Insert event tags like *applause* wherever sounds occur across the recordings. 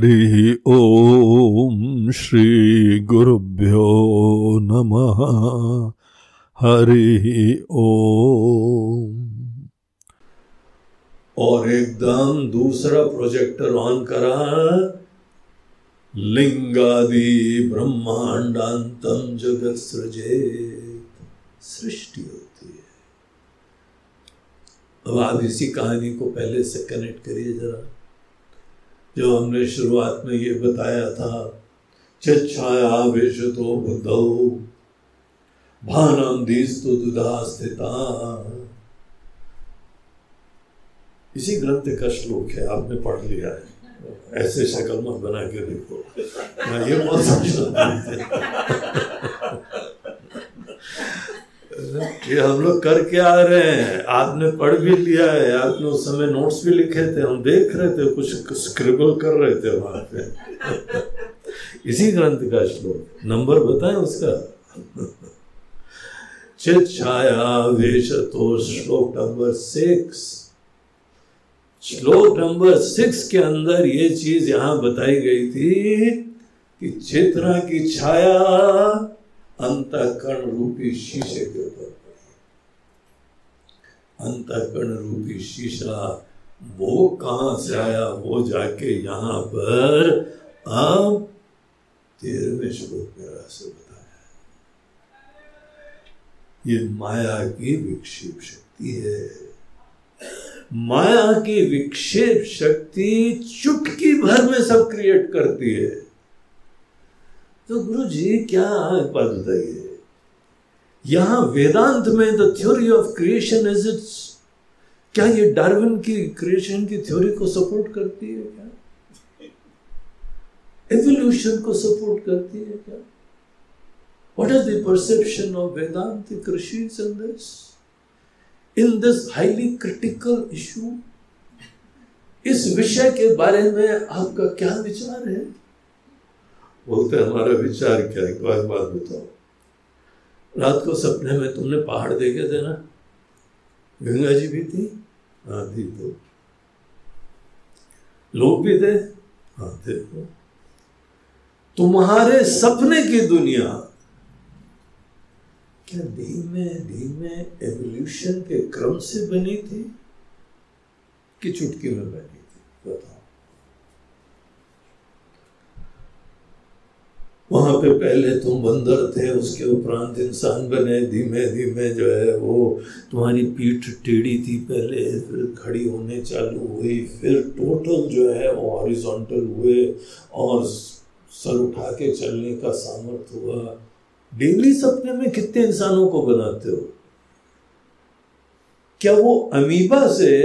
ॐ हरि ॐ श्रीगुरुभ्यो नमः। हरि ॐ और एकदम दूसरा प्रोजेक्टर ऑन करा। लिंगादि ब्रह्मांडांतम जगत सृजे सृष्टि होती है। अब आप इसी कहानी को पहले से कनेक्ट करिए जरा। जो हमने शुरुआत में ये बताया था छाया विशुतो बुद्धौ भानम दीस्तु दुधा स्थिता इसी ग्रंथ का श्लोक है, आपने पढ़ लिया है। ऐसे शक्ल मत बना के देखो। मैं ये बहुत समझता ये हम लोग करके आ रहे हैं। आपने पढ़ भी लिया है, आपने उस समय नोट्स भी लिखे थे, हम देख रहे थे, कुछ स्क्रिबल कर रहे थे वहाँ पे। इसी ग्रंथ का श्लोक। नंबर बताएँ उसका? चित छाया वेश तो श्लोक नंबर सिक्स श्लोक नंबर सिक्स के अंदर ये चीज़ यहाँ बताई गई थी कि चित्रा की छाया अंतकरण रूपी शीशे के ऊपर। अंतकरण रूपी शीशा, वो कहाँ से आया? वो जाके यहाँ पर अब तेरहवें श्लोक में रहस्य बताया ये माया की विक्षेप शक्ति है। माया की विक्षेप शक्ति चुटकी भर में सब क्रिएट करती है। तो गुरु जी क्या बात बताइए यहाँ वेदांत में the theory of creation is it's क्या ये डार्विन की क्रिएशन की थ्योरी को सपोर्ट करती है क्या? एवोल्यूशन को सपोर्ट करती है क्या? What is the perception of Vedanta rishis in this in this highly critical issue इस विषय के बारे में आपका क्या विचार है? बोलते हमारा विचार क्या एक बात बात बताओ। रात को सपने में तुमने पहाड़ देखे थे ना? गंगा जी भी थी? हाँ थी तो। लोग भी थे? हाँ थे तो। तुम्हारे सपने की दुनिया। क्या धीमे धीमे एवोल्यूशन के क्रम से बनी थी? कि चुटकी में बनी थी? बताओ। वहाँ पे पहले तुम बंदर थे, उसके उपरांत इंसान बने, धीमे धीमे जो है वो तुम्हारी पीठ टेढ़ी थी, पहले फिर खड़ी होने चालू हुई, फिर टोटल जो है वो हॉरिजॉन्टल हुए और सर उठा के चलने का सामर्थ्य हुआ। डेली सपने में कितने इंसानों को बनाते हो? क्या वो अमीबा से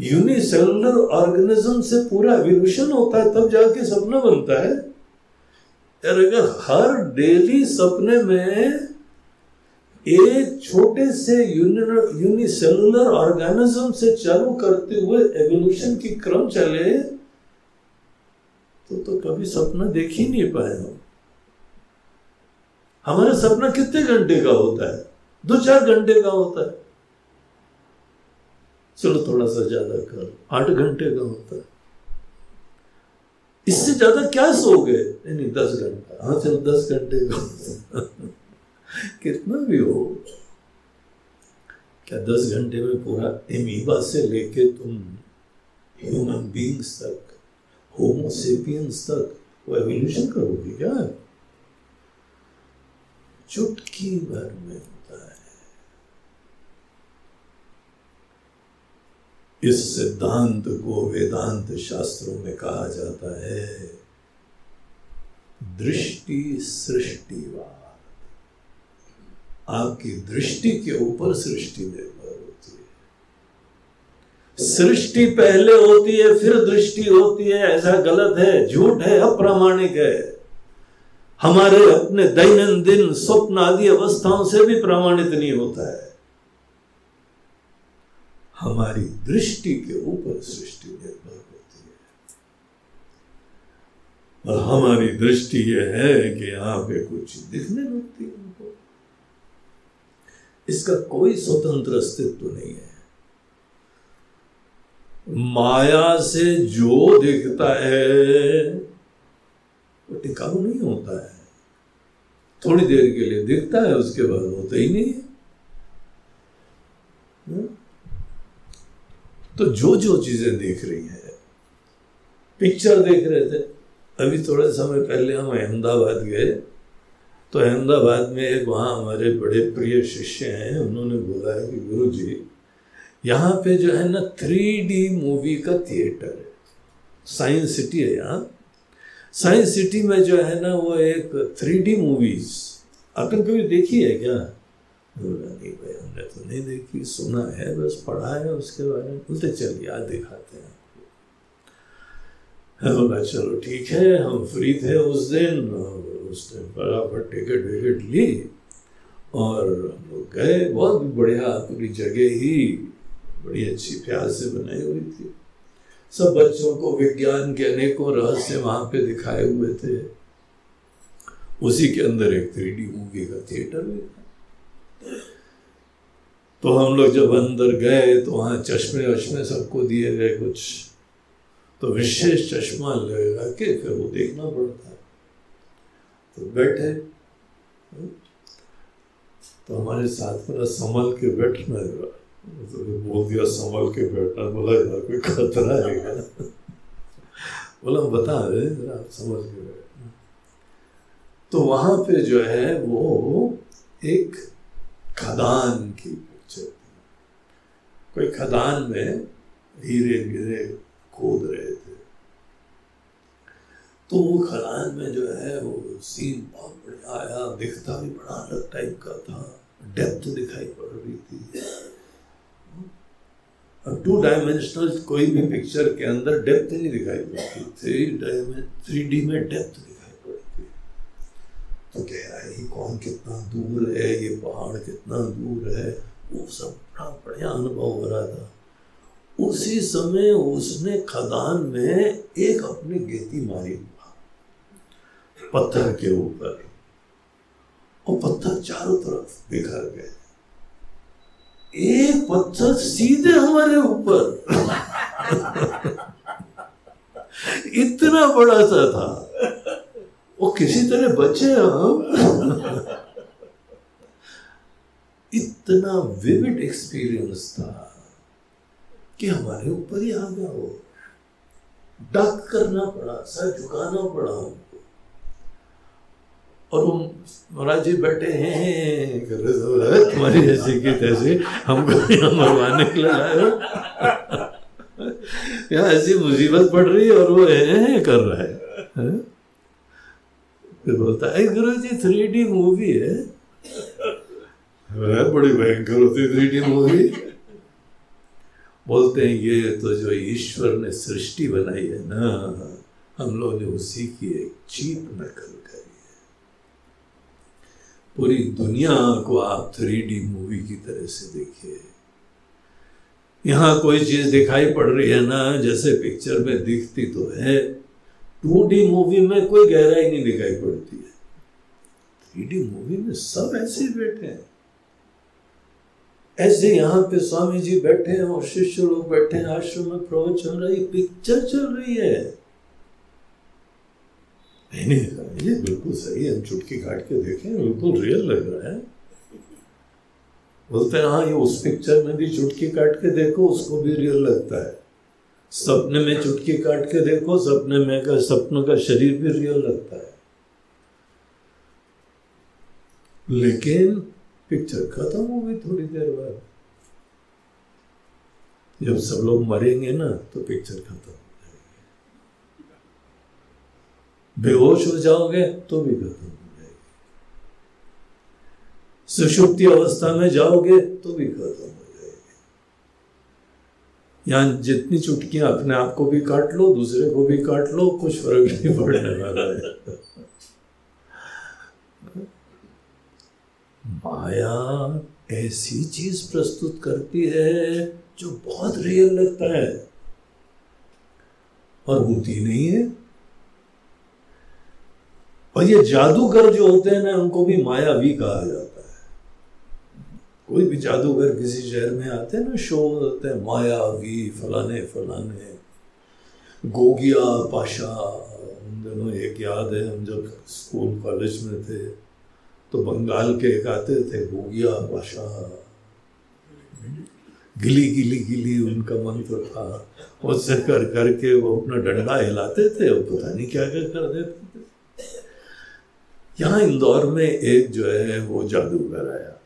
यूनिसेलुलर ऑर्गेनिज्म से पूरा एवोल्यूशन होता है, तब जाके सपना बनता है? यार अगर हर डेली सपने में एक छोटे से यूनिसेलुलर ऑर्गेनिज्म से चालू करते हुए एवोल्यूशन की क्रम चले तो तो कभी सपना देख ही नहीं पाए हम। हमारा सपना कितने घंटे का होता है? दो चार घंटे का होता है। चलो थोड़ा सा ज़्यादा कर, आठ घंटे का होता है। इससे ज़्यादा क्या सो गए नहीं नहीं, दस घंटा। हाँ चलो, दस घंटे *laughs* कितना भी हो। क्या दस घंटे में पूरा एमीबा से लेके तुम ह्यूमन बींग्स तक होमोसेपियंस तक, वो एवोल्यूशन करोगे क्या? चुटकी भर में। इस सिद्धांत को वेदांत शास्त्रों में कहा जाता है, दृष्टि सृष्टिवाद आपकी दृष्टि के ऊपर सृष्टि निर्भर होती है। सृष्टि पहले होती है, फिर दृष्टि होती है, ऐसा गलत है, झूठ है, अप्रामाणिक है। हमारे अपने दैनंदिन स्वप्न आदि अवस्थाओं से भी प्रमाणित नहीं होता है। हमारी दृष्टि के ऊपर सृष्टि निर्भर होती है। और हमारी दृष्टि यह है कि पे कुछ दिखने लगती है उनको। इसका कोई स्वतंत्र अस्तित्व नहीं है। माया से जो दिखता है, वो टिकाऊ नहीं होता है। थोड़ी देर के लिए दिखता है, उसके बाद होता ही नहीं हाँ? तो जो जो चीज़ें देख रही है पिक्चर देख रहे थे। अभी थोड़े समय पहले हम अहमदाबाद गए तो अहमदाबाद में एक वहाँ हमारे बड़े प्रिय शिष्य हैं, उन्होंने बोला है कि गुरु जी यहाँ पे जो है ना थ्री मूवी का थिएटर है। साइंस सिटी है यहाँ। साइंस सिटी में जो है ना वो एक थ्री मूवीज़ आपने कभी देखी है क्या? नहीं भाई हमने तो नहीं देखी, सुना है, बस पढ़ा है उसके बारे में। बोलते चलिए आज दिखाते हैं बोला चलो ठीक है, हम फ्री थे उस दिन उस दिन बराबर टिकट विकट ली और हम लोग गए। बहुत बढ़िया, पूरी जगह ही, बड़ी अच्छी प्यार से बनाई हुई थी। सब बच्चों को, विज्ञान के अनेकों रहस्य वहाँ पे दिखाए हुए थे। उसी के अंदर एक थ्री डी मूवी का थिएटर भी था। तो हम लोग जब अंदर गए तो वहाँ चश्मे वश्मे सबको दिए गए कुछ। तो विशेष चश्मा लगा के फिर वो देखना पड़ता है। तो बैठे। तो हमारे साथ मेरा संभल के बैठना तो बोल दिया, संभल के बैठना बोला यार कोई खतरा है क्या? बोला बता रहे आप समझ के बैठना तो वहाँ पे जो है वो एक खदान की पिक्चर थी। कोई खदान में हीरे गिरे, खोद रहे थे। तो वो खदान में जो है, वो सीन बहुत बढ़िया आया, दिखता भी बड़ा अलग टाइप का था। डेप्थ दिखाई पड़ रही थी। टू डायमेंशनल कोई भी पिक्चर के अंदर डेप्थ नहीं दिखाई पड़ती थ्री डायमें थ्री डी में डेप्थ तो कह रहा है कौन कितना दूर है? ये पहाड़ कितना दूर है? वो सब बड़ा बढ़िया अनुभव हो रहा था। उसी समय उसने खदान में एक अपनी गेती मारी। पत्थर के ऊपर। और पत्थर चारों तरफ़ बिखर गए। एक पत्थर सीधे हमारे ऊपर। *laughs* इतना बड़ा सा था। वो किसी तरह बचे हम। इतना विविड एक्सपीरियंस था कि हमारे ऊपर ही आ गया वो। डक करना पड़ा, सर झुकाना पड़ा हमको। और महाराज जी बैठे हैं तुम्हारी जैसी की तैसी, हमको यहाँ मरवाने के लिए हो। ऐसी मुसीबत पड़ रही है और वो है कर रहा है। फिर बोलता है गुरु जी थ्री डी मूवी है। बड़ी भयंकर होती थ्री डी मूवी बोलते हैं ये तो जो ईश्वर ने सृष्टि बनाई है ना हम लोग ने उसी की एक चीप नकल करी है। पूरी दुनिया को आप थ्री डी मूवी की तरह से देखिए। यहाँ कोई चीज़ दिखाई पड़ रही है ना जैसे पिक्चर में दिखती तो है टू डी मूवी में कोई गहराई नहीं दिखाई पड़ती है। थ्री डी मूवी में सब ऐसे बैठे हैं। ऐसे यहाँ पे स्वामी जी बैठे हैं और शिष्य लोग बैठे हैं, आश्रम में प्रवचन रही पिक्चर चल रही है। नहीं ये बिल्कुल सही हम चुटकी काट के देखें, बिल्कुल रियल लग रहा है। बोलते हैं हाँ ये उस पिक्चर में भी चुटकी काट के देखो, उसको भी रियल लगता है। सपने में चुटकी काट के देखो, सपने में का, सपनों का शरीर भी रियल लगता है। लेकिन पिक्चर खत्म हो गई थोड़ी देर बाद। जब सब लोग मरेंगे ना तो पिक्चर खत्म हो जाएगी। बेहोश हो जाओगे तो भी खत्म हो जाएगी। सुषुप्ति अवस्था में जाओगे तो भी खत्म यहाँ जितनी चुटकियाँ अपने आप को भी काट लो, दूसरे को भी काट लो, कुछ फ़र्क नहीं पड़ने वाला है। माया ऐसी चीज़ प्रस्तुत करती है जो बहुत रियल लगता है। और होती नहीं है। और ये जादूगर जो होते हैं ना, उनको भी मायावी कहा जाता है। कोई भी जादूगर किसी शहर में आते हैं ना शो होते हैं मायावी फलाने फलाने। गोगिया, पाशा, उन दिनों एक याद है, हम जब स्कूल, कॉलेज में थे तो बंगाल के एक आते थे, गोगिया, पाशा। गिली गिली गिली उनका मंत्र था। उससे कर, करके वो अपना डंडा हिलाते थे और पता नहीं क्या क्या कर देते थे। यहाँ इंदौर में एक जो है, वो जादूगर आया।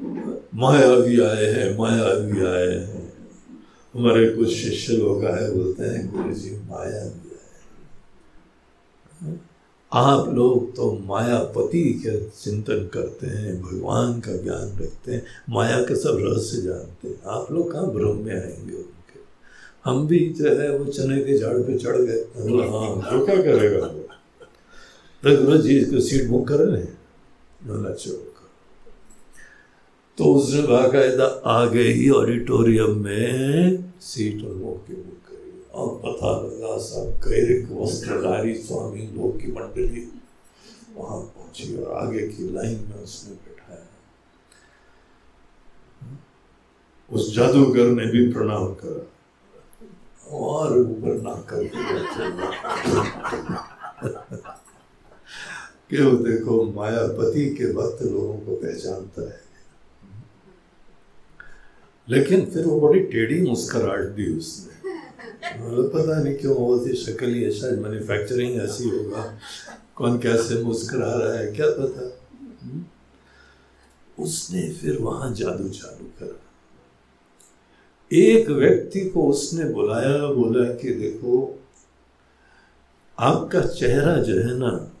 माया भी आए हैं माया भी आए हैं। हमारे कुछ शिष्य लोग आए, बोलते हैं गुरु जी माया भी आए आप लोग तो मायापति के चिंतन करते हैं, भगवान का ज्ञान रखते हैं, माया के सब रहस्य जानते हैं। आप लोग कहाँ ब्रह्म में आएँगे उनके? हम भी जो है, वो चने के झाड़ पे चढ़ गए। हाँ तो क्या करेगा वो? गुरु जी, इसको सीट बुक कर रहे हैं? तो उसने बाकायदा आ गई ऑडिटोरियम में। सीट और वो की बुक करी और पता लगा सब कैरिक वस्त्रधारी स्वामी लोग की मंडली वहाँ पहुँची और आगे की लाइन में उसने बैठाया। उस जादूगर ने भी प्रणाम करा। और ऊपर ना करके *laughs* क्यों देखो मायापति के भक्त लोगों को पहचानता है। लेकिन फिर वो बड़ी टेढ़ी मुस्कराहट दी उसने। पता नहीं क्यों थी शक्ल ही ऐसा मैन्युफैक्चरिंग ऐसी होगा। कौन कैसे मुस्करा रहा है, क्या पता? हम्म? उसने फिर वहाँ जादू चालू करा। एक व्यक्ति को उसने बुलाया, बोला कि, देखो, आपका चेहरा जो है ना,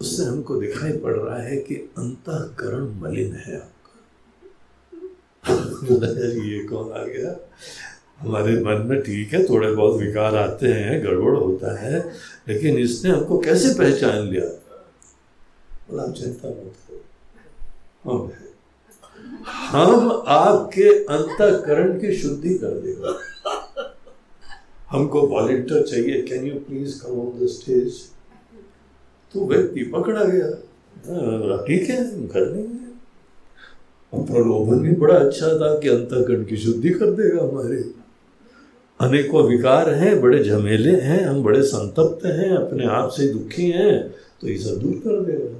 उससे हमको दिखाई पड़ रहा है कि अंतकरण मलिन है आप। *laughs* ये कौन आ गया? हमारे मन में ठीक है थोड़े बहुत विकार आते हैं गड़बड़ होता है लेकिन इसने हमको कैसे पहचान लिया? बोला आप चिंता मत करो। हम आपके अंतकरण की शुद्धि कर देगा। हमको वॉलेंटियर चाहिए। Can you please come on the stage तो व्यक्ति पकड़ा गया। हाँ, ठीक है कर लेंगे प्रलोभन भी बड़ा अच्छा था कि अंतकरण की शुद्धि कर देगा हमारे। अनेकों विकार हैं, बड़े झमेले हैं, हम बड़े संतप्त हैं, अपने आप से दुखी हैं तो ये सब दूर कर देगा।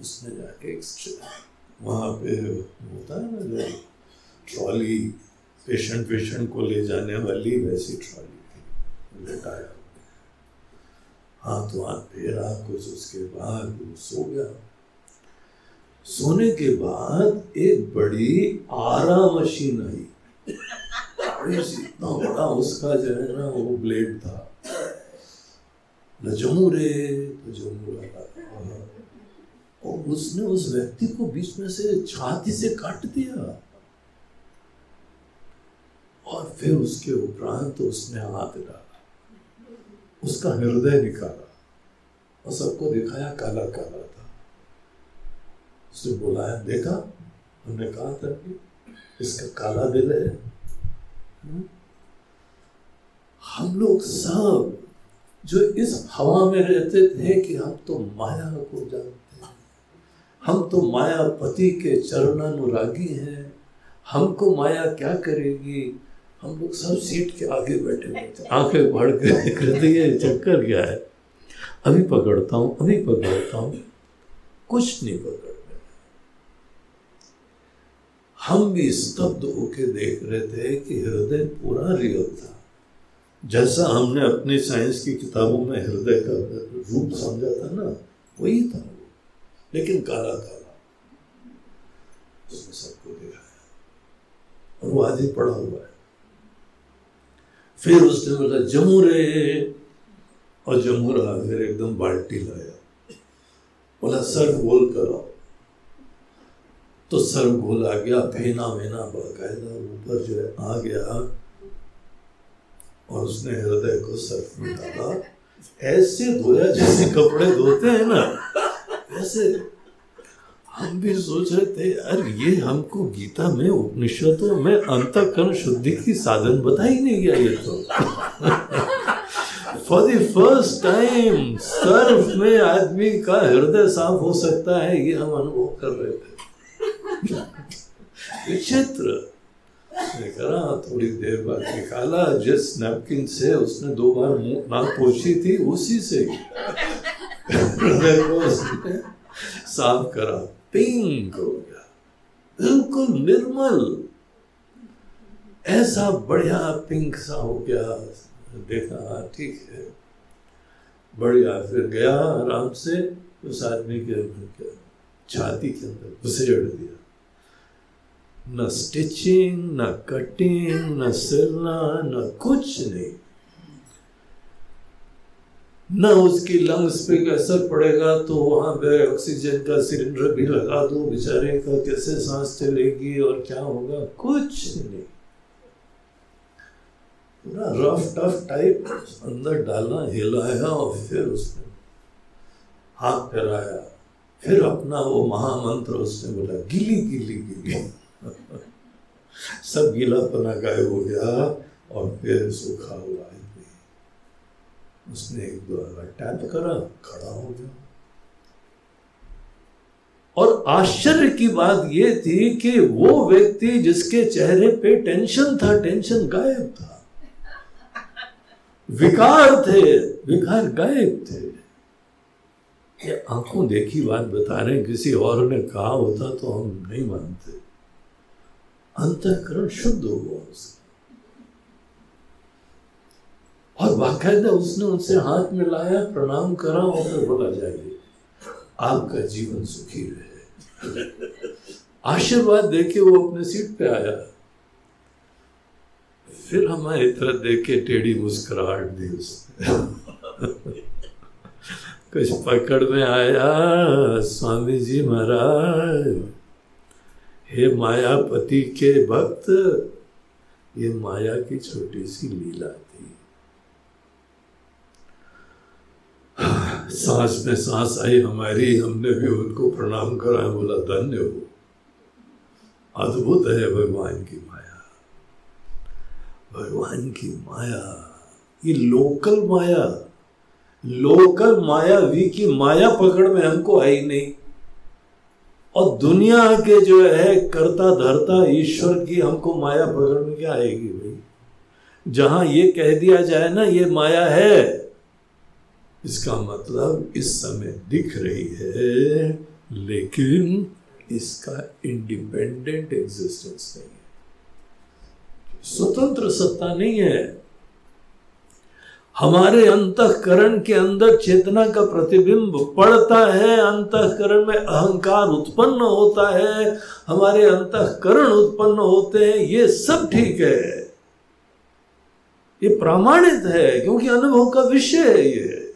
उसने जाके वहाँ पे होता है ना जो ट्रॉली, पेशेंट पेशेंट को ले जाने वाली वैसी ट्रॉली लेटाया। हाथ वहाँ फेरा, कुछ उसके बाद सो गया। सोने के बाद एक बड़ी आरा मशीन आई। इतना बड़ा उसका जो है ना वो ब्लेड था। जमू रे और उसने उस व्यक्ति को बीच में से छाती से काट दिया। और फिर उसके उपरांत तो उसने हाथ डाला। उसका हृदय निकाला। और सबको दिखाया काला काला उसने बुलाया देखा? हमने कहा था कि इसका काला दिल है। हम्म? हम लोग सब जो इस हवा में रहते थे कि हम तो माया को जानते हैं। हम तो मायापति के चरणानुरागी हैं। हमको माया क्या करेगी? हम लोग सब सीट के आगे बैठे हुए थे। आँखें भर के देख रहे थे ये चक्कर क्या है? अभी पकड़ता हूँ अभी पकड़ता हूँ। कुछ नहीं पकड़ हम भी स्तब्ध होके देख रहे थे कि हृदय पूरा रियल था। जैसा हमने अपनी साइंस की किताबों में हृदय का रूप समझा था ना, वही था वो। लेकिन काला काला, उसने सबको दिखाया। और वो आदि पड़ा हुआ है। फिर उसने बोला जमूरे और जमू रहा, फिर एकदम बाल्टी लाया। बोला, सर, बोल करो तो सर घोल आ गया फेना वेना बाकायदा ऊपर जो है आ गया। और उसने हृदय को सर्फ में डाला। ऐसे धोया जैसे कपड़े धोते हैं ना, ऐसे। हम भी सोच रहे थे अरे ये हमको गीता में उपनिषदों में अंतकरण शुद्धि की साधन बता ही नहीं गया ये तो। For the first time Surf में आदमी का हृदय साफ़ हो सकता है, ये हम अनुभव कर रहे थे। विचित्र। करा थोड़ी देर बाद निकाला जिस नैपकिन से उसने दो बार नाक पोछी थी, उसी से। साफ़ करा, पिंक हो गया। बिल्कुल निर्मल। ऐसा बढ़िया पिंक सा हो गया। देखा हाँ ठीक है। बढ़िया, फिर गया आराम से, उस आदमी के छाती के अंदर उसेड़ दिया। न स्टिचिंग, न कटिंग, न सिलना, न कुछ नहीं। न उसकी लंग्स पे असर पड़ेगा तो वहाँ पे ऑक्सीजन का सिलेंडर भी लगा दो। बेचारे का कैसे सांस चलेगी और क्या होगा? कुछ नहीं। पूरा रफ टफ टाइप अंदर डाला हिलाया और फिर उसने हाथ फैलाया फिर अपना वो महामंत्र उसने बोला, गिली गिली गिली। सब गीलापना गायब हो गया और फिर सूखा हुआ उसने एक दो टैप करा, खड़ा हो गया। और आश्चर्य की बात यह थी कि वो व्यक्ति जिसके चेहरे पे टेंशन था, टेंशन गायब था। विकार थे, विकार गायब थे। ये आँखों देखी बात बता रहे किसी और ने कहा होता तो हम नहीं मानते। अंतकरण शुद्ध हुआ उसका और बाकायदा उसने उनसे हाथ में लाया प्रणाम करा और फिर बोला जाइए आपका जीवन सुखी रहे आशीर्वाद देके वो अपने सीट पे आया फिर हमारी तरह देख के टेढ़ी मुस्कुराहट दी उसने कुछ पकड़ में आया स्वामी जी महाराज हे मायापति के भक्त, ये माया की छोटी सी लीला थी। सांस में सांस आई हमारी, हमने भी उनको प्रणाम करा बोला, धन्य हो। अद्भुत है भगवान की माया। भगवान की माया, ये लोकल माया, लोकल मायावी की माया पकड़ में हमको आई नहीं। और दुनिया के जो है करता धरता ईश्वर की हमको माया पकड़ में क्या आएगी भाई? जहाँ ये कह दिया जाए ना, ये माया है। इसका मतलब इस समय दिख रही है, लेकिन इसका इंडिपेंडेंट एग्जिस्टेंस नहीं है। स्वतंत्र सत्ता नहीं है। हमारे अंतकरण के अंदर चेतना का प्रतिबिंब पड़ता है, अंतकरण में अहंकार उत्पन्न होता है, हमारे अंतकरण उत्पन्न होते हैं, ये सब ठीक है। ये प्रामाणित है, क्योंकि अनुभव का विषय है ये।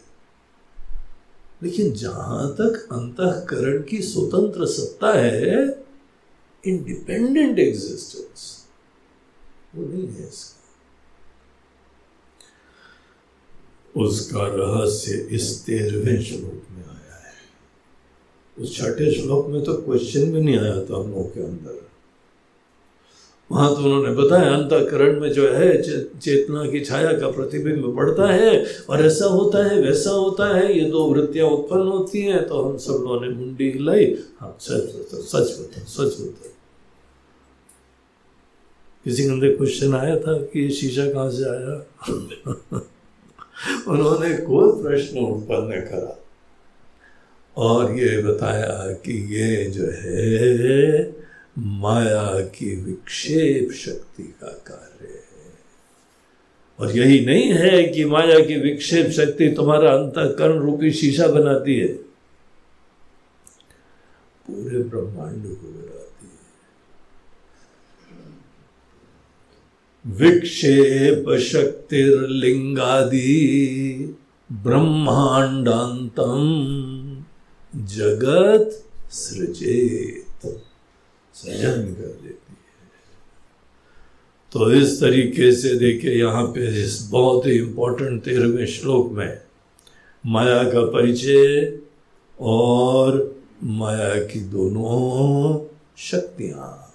लेकिन जहाँ तक अंतकरण की स्वतंत्र सत्ता है इंडिपेंडेंट एग्जिस्टेंस वो नहीं है इसका। उसका रहस्य इस तेरहवें श्लोक में आया है। उस छठे श्लोक में तो क्वेश्चन भी नहीं आया था हम के अंदर। वहाँ तो उन्होंने बताया, अंतकरण में जो है चेतना की छाया का प्रतिबिंब पड़ता है और ऐसा होता है, वैसा होता है, ये दो वृत्तियाँ उत्पन्न होती हैं तो हम सब लोगों ने मुंडी हिलाई। हाँ सच बताओ सच बताओ सच बताओ। किसी के अंदर क्वेश्चन आया था कि ये शीशा कहाँ से आया? *laughs* उन्होंने कोई प्रश्न उत्पन्न करा। और ये बताया कि ये जो है, माया की विक्षेप शक्ति का कार्य है। और यही नहीं है कि माया की विक्षेप शक्ति तुम्हारा अंतकरण रूपी शीशा बनाती है। पूरे ब्रह्मांड को विक्षेप शक्तिर्लिंगादि ब्रह्मांडांतम जगत सृजेत। सृजन कर देती है। तो इस तरीके से देखिए, यहाँ पे इस बहुत ही इंपॉर्टेंट तेरहवें श्लोक में माया का परिचय और माया की दोनों शक्तियाँ।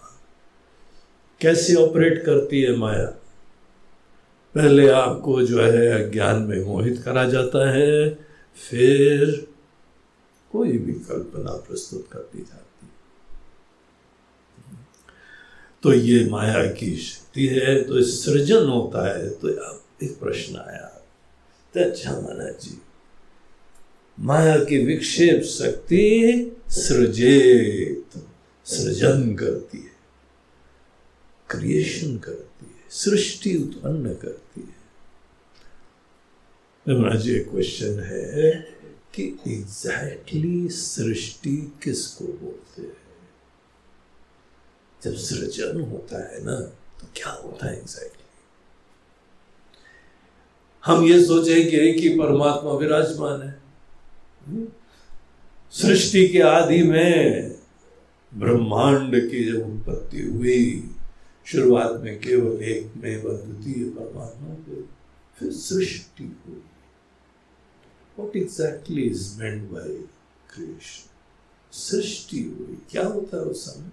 कैसे ऑपरेट करती है माया? पहले आपको जो है अज्ञान में मोहित करा जाता है, फिर कोई भी कल्पना प्रस्तुत कर दी जाती तो ये माया की शक्ति है तो सृजन होता है तो अब एक प्रश्न आया। तो अच्छा माना जी माया की विक्षेप शक्ति सृजेत, सृजन करती है। क्रिएशन करती है, सृष्टि उत्पन्न करती है। महाराज एक क्वेश्चन है कि एग्जैक्टली सृष्टि किसको बोलते हैं? जब सृजन होता है ना तो क्या होता है एग्जैक्टली हम ये सोचे कि परमात्मा विराजमान है। सृष्टि के आदि में ब्रह्मांड की जब उत्पत्ति हुई शुरुआत में केवल एक में द्वितीय परमात्मा के, फिर सृष्टि हुई what exactly is meant by creation सृष्टि हुई। क्या होता है उस समय?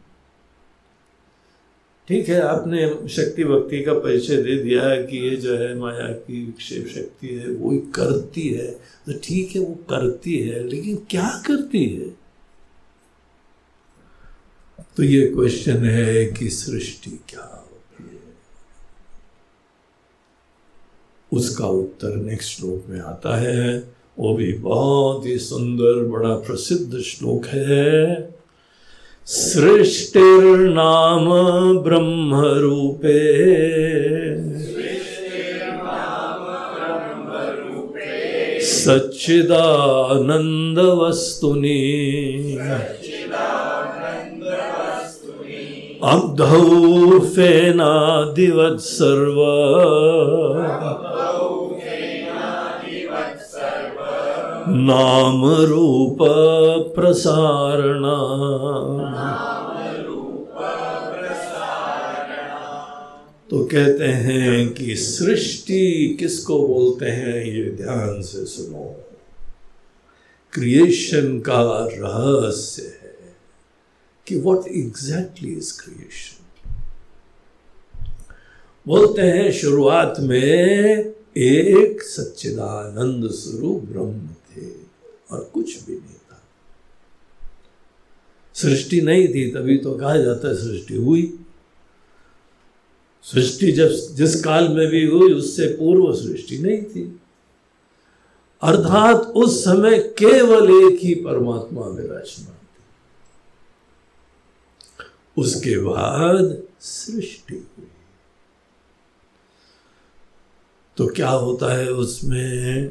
ठीक है, आपने शक्ति भक्ति का परिचय दे दिया है कि ये जो है माया की विक्षेप शक्ति है, वो करती है। तो ठीक है, वो करती है, लेकिन क्या करती है? तो ये क्वेश्चन है कि सृष्टि क्या होती है? उसका उत्तर नेक्स्ट श्लोक में आता है, वो भी बहुत ही सुंदर, बड़ा प्रसिद्ध श्लोक है। सृष्टिर्नाम ब्रह्मरूपे। सच्चिदानन्दवस्तुनि अब्धौ नाम रूप प्रसारण तो कहते हैं कि सृष्टि किसको बोलते हैं, ये ध्यान से सुनो। क्रिएशन का रहस्य कि व्हाट एग्जैक्टली इज़ क्रिएशन बोलते हैं शुरुआत में एक सच्चिदानंद स्वरूप ब्रह्म थे और कुछ भी नहीं था। सृष्टि नहीं थी, तभी तो कहा जाता है सृष्टि हुई। सृष्टि जब, जिस काल में भी हुई, उससे पूर्व सृष्टि नहीं थी। अर्थात उस समय केवल एक ही परमात्मा विराजमान उसके बाद सृष्टि। तो क्या होता है उसमें?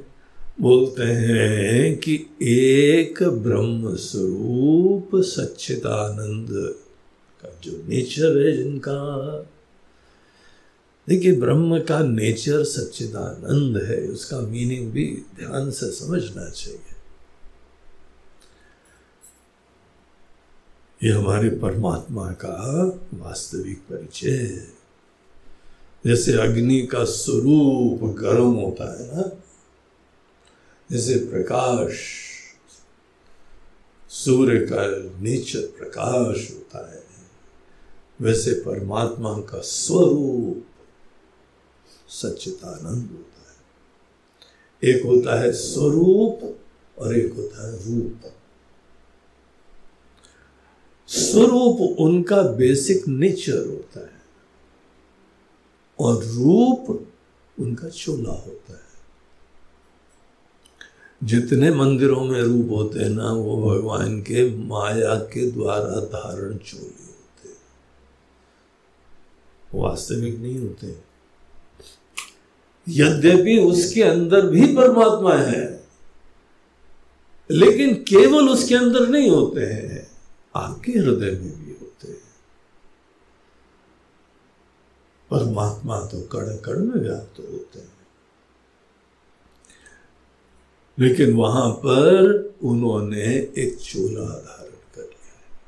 बोलते हैं कि एक ब्रह्म स्वरूप सच्चिदानंद का जो नेचर है जिनका, देखिए ब्रह्म का नेचर सच्चिदानंद है, उसका मीनिंग भी ध्यान से समझना चाहिए। ये हमारे परमात्मा का वास्तविक परिचय है। जैसे अग्नि का स्वरूप गर्म होता है ना, जैसे प्रकाश, सूर्य का नेचर प्रकाश होता है, वैसे परमात्मा का स्वरूप सच्चिदानंद होता है। एक होता है स्वरूप और एक होता है रूप। स्वरूप उनका बेसिक नेचर होता है और रूप उनका चोला होता है। जितने मंदिरों में रूप होते हैं ना, वो भगवान के माया के द्वारा धारण चोले होते हैं। वास्तविक नहीं होते यद्यपि उसके अंदर भी परमात्मा है, लेकिन केवल उसके अंदर नहीं होते हैं। आपके हृदय में भी होते हैं। परमात्मा तो कड़ कड़ में व्याप्त तो होते हैं। लेकिन वहाँ पर उन्होंने एक चोला धारण कर लिया है।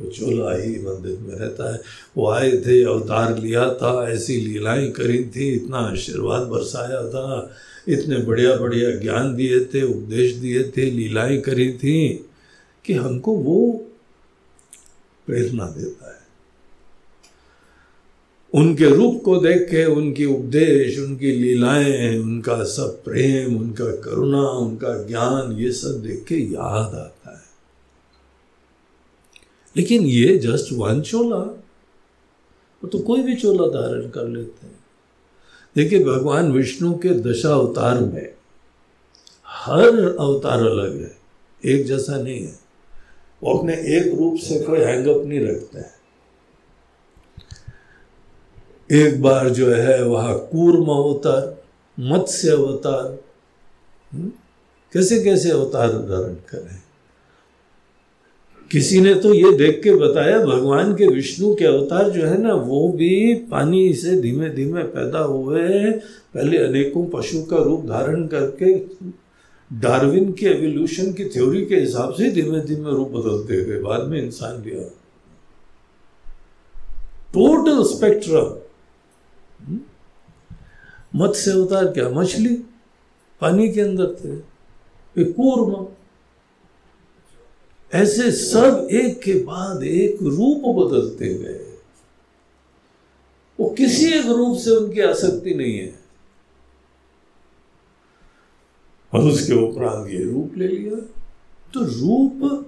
वो चोला ही मंदिर में रहता है। वो आए थे, अवतार लिया था, ऐसी लीलाएँ करी थी, इतना आशीर्वाद बरसाया था, इतने बढ़िया बढ़िया ज्ञान दिए थे, उपदेश दिए थे, लीलाएँ करी थी। कि हमको वो प्रेरणा देता है। उनके रूप को देख के, उनकी उपदेश, उनकी लीलाएँ, उनका सब प्रेम, उनका करुणा, उनका ज्ञान, ये सब देख के याद आता है। लेकिन ये जस्ट वन चोला। वो तो कोई भी चोला धारण कर लेते हैं। देखिए, भगवान विष्णु के दशा अवतार में हर अवतार अलग है, एक जैसा नहीं है। वो अपने एक रूप से कोई हैंगअप नहीं रखते हैं एक बार जो है वह कूर्म अवतार, मत्स्य अवतार हम्म? कैसे कैसे अवतार धारण करें किसी ने तो ये देख के बताया, भगवान के विष्णु के अवतार जो है ना, वो भी पानी से धीमे धीमे पैदा हुए पहले अनेकों पशु का रूप धारण करके डार्विन के एवोल्यूशन की थ्योरी के हिसाब से धीमे धीमे रूप बदलते गए बाद में इंसान लिया टोटल स्पेक्ट्रम मत से अवतार क्या? मछली? पानी के अंदर थे। कूर्म। ऐसे सब एक के बाद एक रूप बदलते गए। वो किसी एक रूप से उनकी आसक्ति नहीं है। और उसके उपरांत ये रूप ले लिया। तो रूप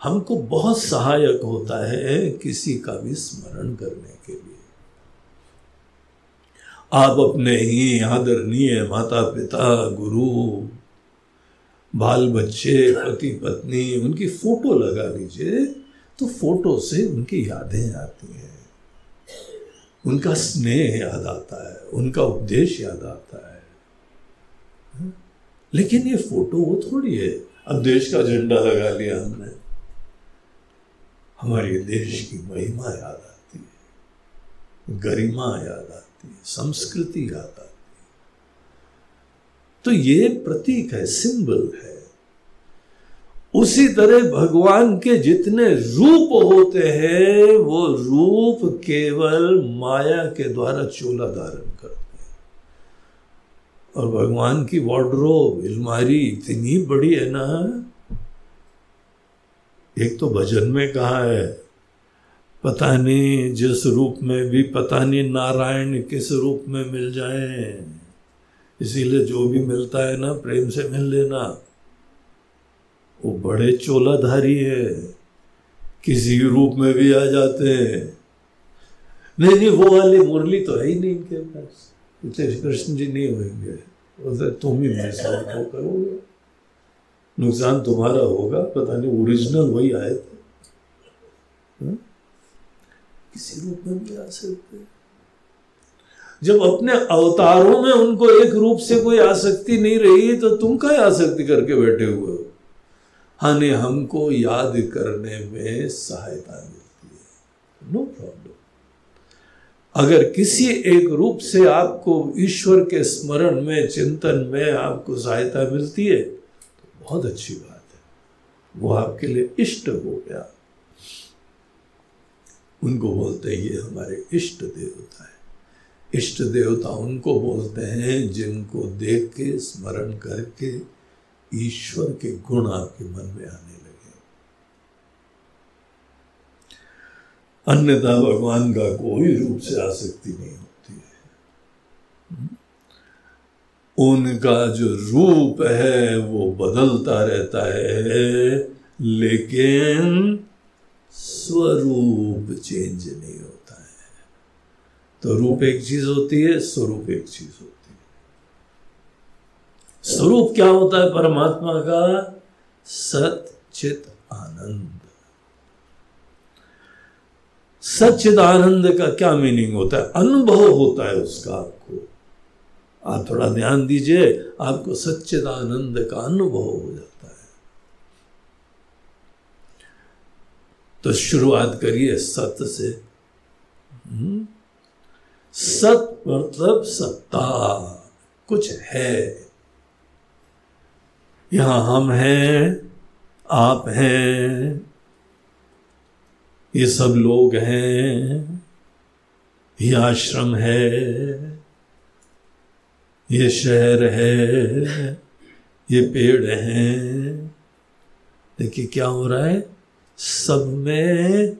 हमको बहुत सहायक होता है किसी का भी स्मरण करने के लिए। आप अपने ही आदरणीय माता पिता गुरु बाल बच्चे पति पत्नी उनकी फ़ोटो लगा लीजिए तो फ़ोटो से उनकी यादें आती हैं। उनका स्नेह याद आता है, उनका उपदेश याद आता है। लेकिन ये फ़ोटो वो थोड़ी है। अब देश का झंडा लगा लिया हमने। हमारे देश की महिमा याद आती है। गरिमा याद आती है। संस्कृति याद आती है। तो ये प्रतीक है, सिंबल है। उसी तरह भगवान के जितने रूप होते हैं, वो रूप केवल माया के द्वारा चोला धारण करते और भगवान की वार्ड्रोब अलमारी इतनी बड़ी है ना। एक तो भजन में कहा है, पता नहीं जिस रूप में भी, पता नहीं नारायण किस रूप में मिल जाए। इसीलिए जो भी मिलता है ना, प्रेम से मिल लेना। वो बड़े चोलाधारी है, किसी रूप में भी आ जाते हैं। नहीं नहीं, वो वाली मुरली तो है ही नहीं इनके पास। इतने कृष्ण जी नहीं होंगे बोलते तुम ही मेरे साथ करोगे नुकसान तुम्हारा होगा पता नहीं ओरिजिनल वही आए थे? किसी रूप में भी आ सकते जब अपने अवतारों में उनको एक रूप से कोई आसक्ति नहीं रही तो तुम क्या आसक्ति करके बैठे हुए हो हाँ हमको याद करने में सहायता मिलती है नो प्रॉब्लम अगर किसी एक रूप से आपको ईश्वर के स्मरण में, चिंतन में आपको सहायता मिलती है तो बहुत अच्छी बात है। वो आपके लिए इष्ट हो गया। उनको बोलते हैं, ये हमारे इष्ट देवता है। इष्ट देवता उनको बोलते हैं, जिनको देख के, स्मरण करके, ईश्वर के गुण आपके मन में आने लगे अन्यथा भगवान का कोई रूप से आसक्ति नहीं होती है। उनका जो रूप है, वो बदलता रहता है, लेकिन स्वरूप चेंज नहीं होता है। तो रूप एक चीज़ होती है, स्वरूप एक चीज़ होती है। स्वरूप क्या होता है परमात्मा का? सचित आनंद। सचिद आनंद का क्या मीनिंग होता है? अनुभव होता है उसका आपको। आप थोड़ा ध्यान दीजिए, आपको सच्चिद आनंद का अनुभव हो जाता है। तो शुरुआत करिए सत से। हम्म? सत मतलब सत्ता, कुछ है। यहाँ हम हैं, आप हैं ये सब लोग हैं ये आश्रम है ये शहर है ये पेड़ हैं। देखिए क्या हो रहा है? सब में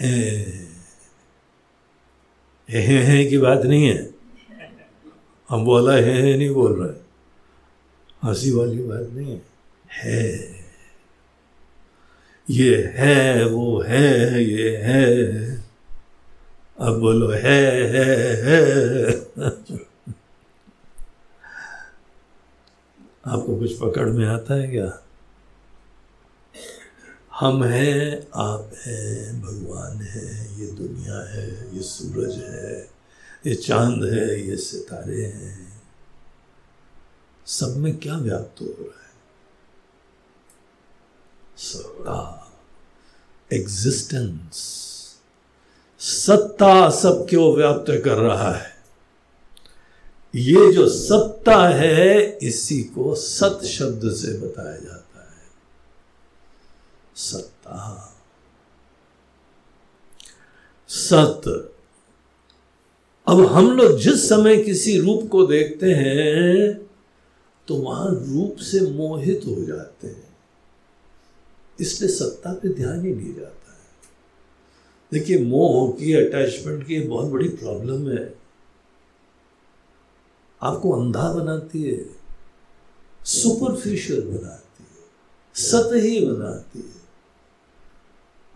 है। हे हे की बात नहीं है। हम बोला है, है नहीं बोल रहे। हँसी वाली बात नहीं है। है। ये है, वो है, ये है। अब बोलो, है है है। आपको कुछ पकड़ में आता है क्या? हम हैं, आप हैं, भगवान है, ये दुनिया है, ये सूरज है, ये चाँद है, ये सितारे हैं। सब में क्या व्याप्त हो रहा है? एग्जिस्टेंस सत्ता सब क्यों व्याप्त कर रहा है? ये जो सत्ता है, इसी को सत शब्द से बताया जाता है। सत्ता। सत। अब हम लोग जिस समय किसी रूप को देखते हैं तो वहाँ रूप से मोहित हो जाते हैं। इसलिए सत्ता पे ध्यान ही नहीं जाता है। देखिए, मोह की अटैचमेंट की बहुत बड़ी प्रॉब्लम है। आपको अंधा बनाती है सुपरफिशियल बनाती है, सतही बनाती है।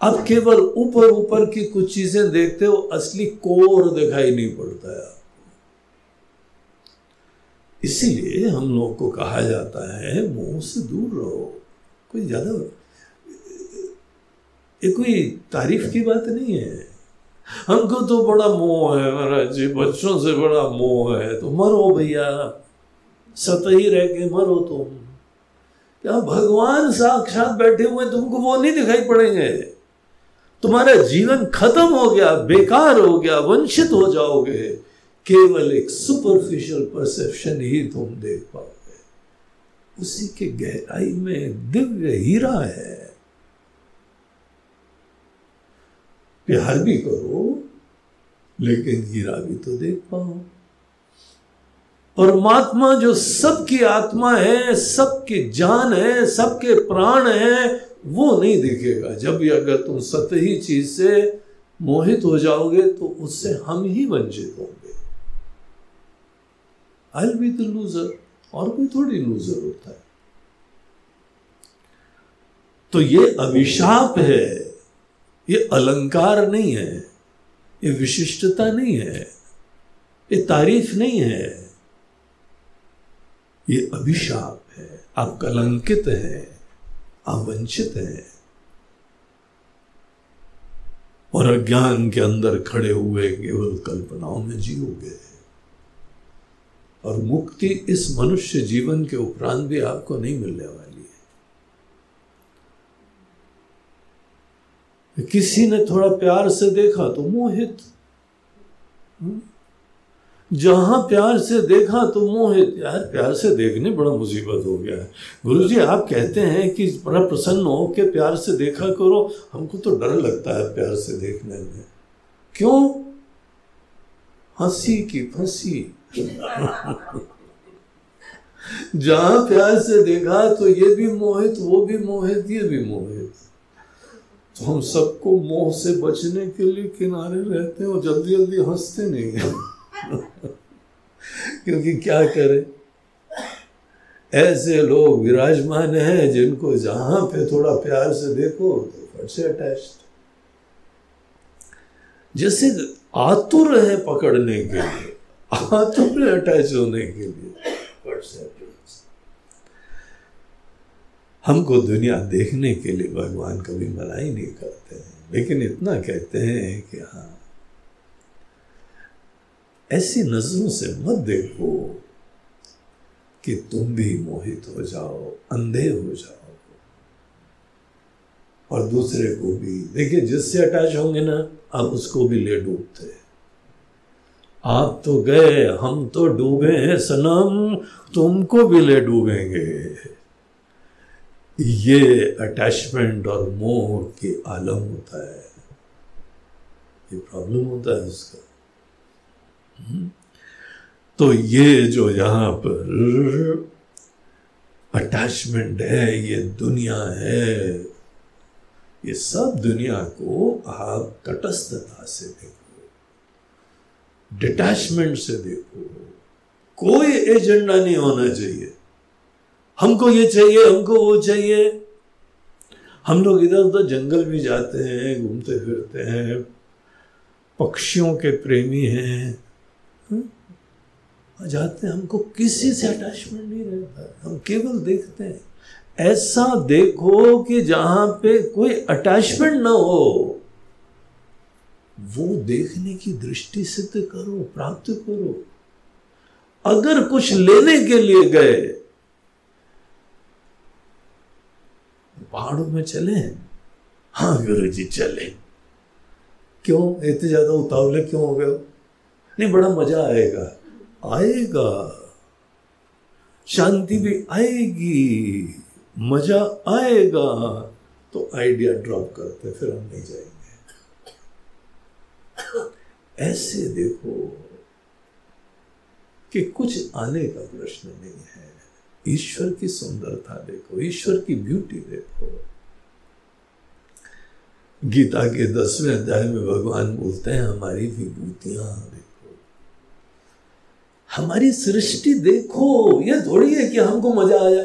अब केवल ऊपर ऊपर की कुछ चीज़ें देखते हो, असली कोर दिखाई नहीं पड़ता है आपको। इसीलिए हम लोग को कहा जाता है, मुँह से दूर रहो, कोई ज़्यादा ये कोई तारीफ़ की बात नहीं है। हमको तो बड़ा मोह है महाराज जी, बच्चों से बड़ा मोह है। तो मरो भैया, सतही रह के मरो तुम। क्या भगवान साक्षात बैठे हुए तुमको वो नहीं दिखाई पड़ेंगे। तुम्हारा जीवन खत्म हो गया, बेकार हो गया वंचित हो जाओगे। केवल एक सुपरफिशियल परसेप्शन ही तुम देख पाओगे। उसी के गहराई में दिव्य हीरा है। प्यार भी करो, लेकिन हीरा भी तो देख पाओ। परमात्मा जो सबकी आत्मा है, सबकी जान है, सबके प्राण है, वो नहीं दिखेगा। जब भी अगर तुम सतही चीज़ से मोहित हो जाओगे तो उससे हम ही वंचित होंगे। आई बी द लूजर और कोई थोड़ी लूजर होता है। तो ये अभिशाप है। ये अलंकार नहीं है, ये विशिष्टता नहीं है, ये तारीफ़ नहीं है। ये अभिशाप है, आप कलंकित है, आप वंचित हैं। और अज्ञान के अंदर खड़े हुए केवल कल्पनाओं में जियोगे। और मुक्ति इस मनुष्य जीवन के उपरांत भी आपको नहीं मिलने वाली है किसी ने थोड़ा प्यार से देखा तो मोहित। जहाँ प्यार से देखा तो मोहित। यार, प्यार से देखने बड़ा मुसीबत हो गया है। गुरु जी आप कहते हैं कि बड़ा प्रसन्न हो के प्यार से देखा करो। हमको तो डर लगता है प्यार से देखने में। क्यों? हँसी की फंसी। *laughs* जहाँ प्यार से देखा तो ये भी मोहित, वो भी मोहित, ये भी मोहित। तो हम सबको मोह से बचने के लिए किनारे रहते हैं और जल्दी जल्दी हँसते नहीं हैं। *laughs* क्योंकि क्या करें? ऐसे लोग विराजमान हैं जिनको जहाँ पे थोड़ा प्यार से देखो तो फट से अटैच जैसे आतुर है पकड़ने के लिए, आतुर अटैच होने के लिए फट से अटैच हमको दुनिया देखने के लिए भगवान कभी मना ही नहीं करते हैं। लेकिन इतना कहते हैं कि हाँ ऐसी नज़रों से मत देखो कि तुम भी मोहित हो जाओ, अंधे हो जाओ। और दूसरे को भी, देखिए, जिससे अटैच होंगे ना, आप उसको भी ले डूबते आप तो गए, हम तो डूबे हैं, सनम, तुमको भी ले डूबेंगे। ये अटैचमेंट और मोह के आलम होता है। ये प्रॉब्लम होता है उसका। तो ये जो यहाँ पर अटैचमेंट है, ये दुनिया है, ये सब दुनिया को आप तटस्थता से देखो डिटैचमेंट से देखो। कोई एजेंडा नहीं होना चाहिए। हमको ये चाहिए, हमको वो चाहिए। हम लोग इधर उधर जंगल भी जाते हैं, घूमते फिरते हैं। पक्षियों के प्रेमी हैं। हम्म? जाते हैं, हमको किसी से अटैचमेंट नहीं रहता। हम केवल देखते हैं। ऐसा देखो कि जहाँ पे कोई अटैचमेंट ना हो, वो देखने की दृष्टि सिद्ध करो, प्राप्त करो। अगर कुछ लेने के लिए गए पहाड़ों में चले? हाँ गुरु जी, चले। क्यों? इतने ज़्यादा उतावले क्यों हो गए नहीं, बड़ा मज़ा आएगा। आएगा। शांति भी आएगी। मज़ा आएगा। तो आइडिया ड्रॉप करते फिर हम नहीं जाएँगे। ऐसे देखो कि कुछ आने का प्रश्न नहीं है। ईश्वर की सुंदरता देखो ईश्वर की ब्यूटी देखो। गीता के दसवें अध्याय में भगवान बोलते हैं हमारी विभूतियाँ देखो। हमारी सृष्टि देखो यह थोड़ी है कि हमको मज़ा आया।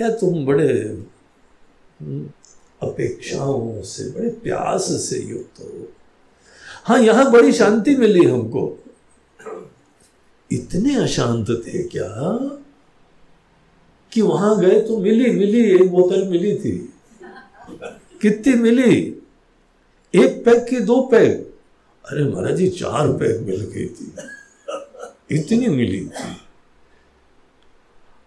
या तुम बड़े हम्म, अपेक्षाओं से बड़े प्यास से युक्त हो। हाँ यहाँ बड़ी शांति मिली हमको। इतने अशांत थे क्या? कि वहाँ गए तो मिली मिली, एक बोतल मिली थी। कितनी मिली? एक पैक की दो पैक। अरे महाराज जी चार पैक मिल गई थी। इतनी मिली थी।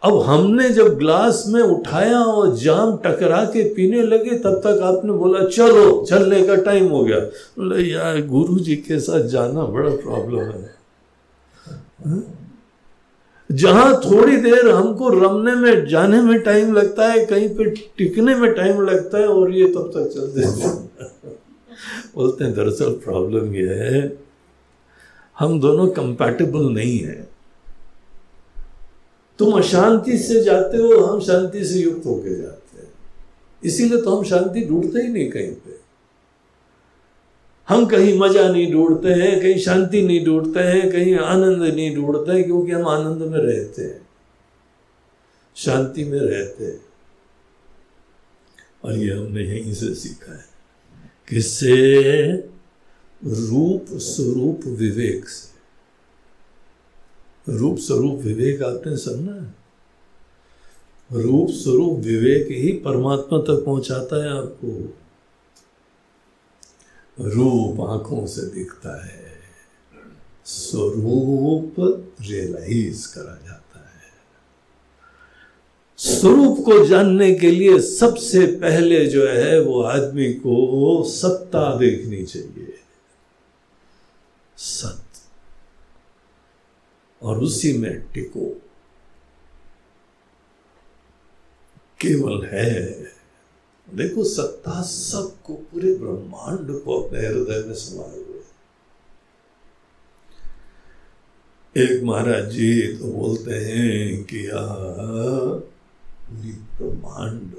अब हमने जब ग्लास में उठाया और जाम टकरा के पीने लगे, तब तक आपने बोला, चलो, चलने का टाइम हो गया। बोले, यार गुरु जी के साथ जाना बड़ा प्रॉब्लम है हाँ? जहाँ थोड़ी देर हमको रमने में, जाने में टाइम लगता है, कहीं पे टिकने में टाइम लगता है, और ये तब तक चलते बोलते हैं, दरअसल प्रॉब्लम यह है, हम दोनों कंपैटिबल नहीं है। तुम अशांति से जाते हो, हम शांति से युक्त होके जाते हैं। इसीलिए तो हम शांति ढूंढते ही नहीं कहीं पे। हम कहीं मज़ा नहीं ढूंढते हैं, कहीं शांति नहीं ढूंढते हैं, कहीं आनंद नहीं ढूंढते हैं, क्योंकि हम आनंद में रहते हैं, शांति में रहते हैं। और ये हमने यहीं से सीखा है। किससे? रूप स्वरूप विवेक से। रूप स्वरूप विवेक आपने सुनना है? रूप स्वरूप विवेक ही परमात्मा तक पहुंचाता है आपको। रूप आँखों से दिखता है। स्वरूप रियलाइज़ करा जाता है। स्वरूप को जानने के लिए सबसे पहले जो है वो आदमी को सत्ता देखनी चाहिए। सत्य। और उसी में टिको। केवल है। देखो सत्ता सबको पूरे ब्रह्मांड को अपने हृदय में समाये हुए एक महाराज जी तो बोलते हैं कि पूरी ब्रह्मांड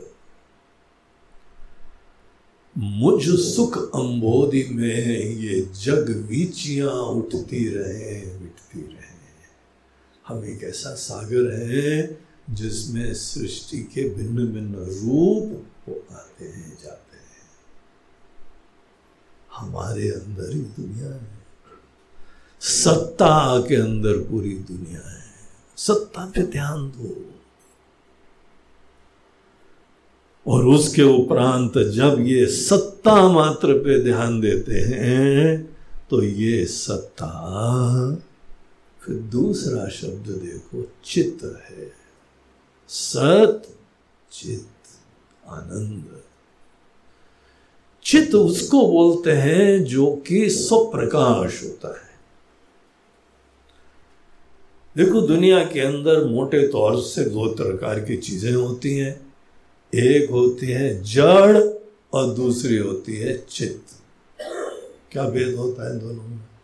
मुझ सुख अंबोधि में ये जग वीचियाँ उठती रहे, मिटती रहे हम एक ऐसा सागर है जिसमें सृष्टि के भिन्न भिन्न रूप वो आते हैं, जाते हैं। हमारे अंदर ही दुनिया है। सत्ता के अंदर पूरी दुनिया है। सत्ता पे ध्यान दो। और उसके उपरांत जब ये सत्ता मात्र पे ध्यान देते हैं तो ये सत्ता फिर दूसरा शब्द देखो, चित्त है। सत चित आनंद। चित्त उसको बोलते हैं जो कि स्वप्रकाश होता है। देखो, दुनिया के अंदर मोटे तौर से दो प्रकार की चीज़ें होती हैं। एक होती है जड़ और दूसरी होती है चित्त। क्या भेद होता है दोनों में?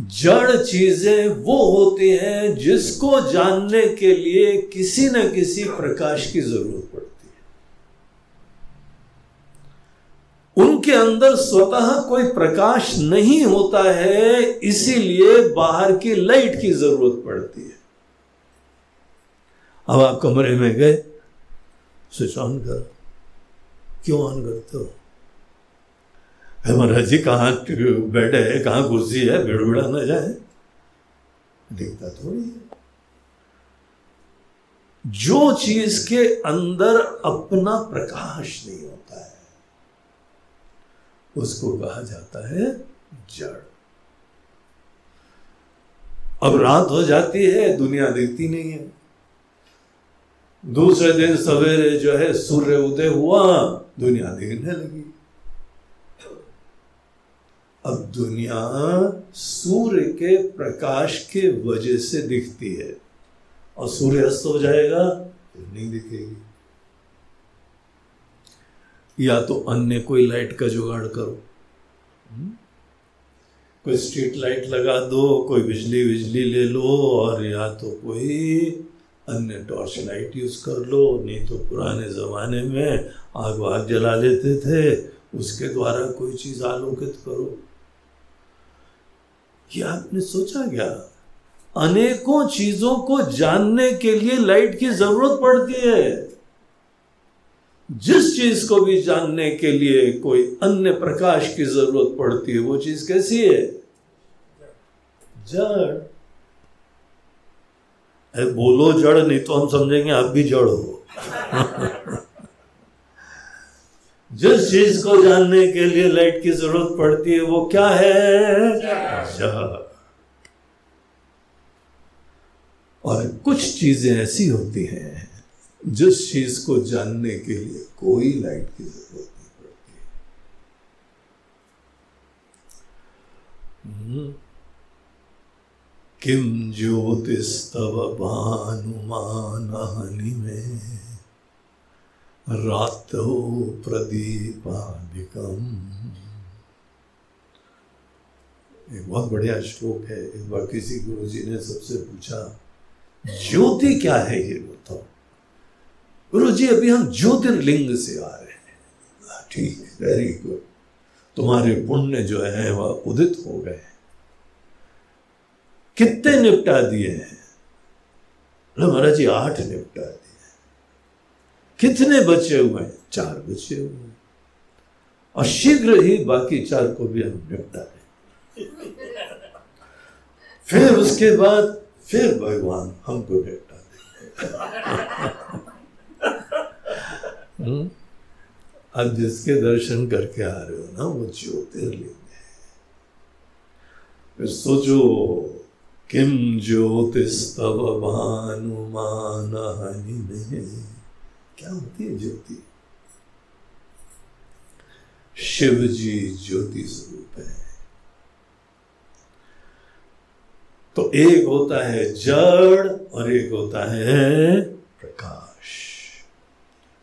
जड़ चीज़ें वो होती हैं जिसको जानने के लिए किसी न किसी प्रकाश की ज़रूरत पड़ती है। उनके अंदर स्वतः कोई प्रकाश नहीं होता है, इसीलिए बाहर की लाइट की ज़रूरत पड़ती है। अब आप कमरे में गए, स्विच ऑन करो। क्यों ऑन करते हो? महाराज जी, कहाँ बेड है, कहाँ कुर्सी है बिड़बिड़ा ना जाए। देखता थोड़ी है। जो चीज़ के अंदर अपना प्रकाश नहीं होता है, उसको कहा जाता है जड़। अब रात हो जाती है, दुनिया दिखती नहीं है। दूसरे दिन सवेरे जो है, सूर्य उदय हुआ, दुनिया दिखने लगी। अब दुनिया सूर्य के प्रकाश के वजह से दिखती है। और सूर्य अस्त हो जाएगा, फिर नहीं दिखेगी। या तो अन्य कोई लाइट का जुगाड़ करो। हम्म? कोई स्ट्रीट लाइट लगा दो, कोई बिजली बिजली ले लो, और या तो कोई अन्य टॉर्च लाइट यूज़ कर लो। नहीं तो पुराने ज़माने में आग वाग जला लेते थे, उसके द्वारा कोई चीज़ आलोकित करो। ये आपने सोचा क्या? अनेकों चीज़ों को जानने के लिए लाइट की ज़रूरत पड़ती है। जिस चीज़ को भी जानने के लिए कोई अन्य प्रकाश की ज़रूरत पड़ती है, वो चीज़ कैसी है? जड़। बोलो जड़, नहीं तो हम समझेंगे आप भी जड़ हो। *laughs* जिस चीज़ को जानने के लिए लाइट की ज़रूरत पड़ती है, वो क्या है? और कुछ चीज़ें ऐसी होती हैं, जिस चीज़ को जानने के लिए कोई लाइट की ज़रूरत नहीं पड़ती। हम्म। किम ज्योतिस्तव भानुमान में? रातो प्रदीपादिकम एक बहुत बढ़िया श्लोक है, एक बार किसी गुरु जी ने सबसे पूछा, ज्योति क्या है ये बताओ? गुरु जी अभी हम ज्योतिर्लिंग से आ रहे हैं। ठीक है वेरी गुड तुम्हारे पुण्य जो है, वह उदित हो गए कितने निपटा दिए हैं? महाराज जी, आठ निपटा दिए कितने बचे हुए हैं? चार बचे हुए हैं। और शीघ्र ही बाकी चार को भी हम निपटा दें। फिर उसके बाद फिर भगवान हमको डेटा हम्म? अब जिसके दर्शन करके आ रहे हो ना, वो ज्योतिर्लिंग है। फिर सोचो, किम ज्योतिस्तव भानुमान में। क्या होती है ज्योति? शिव जी ज्योति स्वरूप है। तो एक होता है जड़ और एक होता है प्रकाश।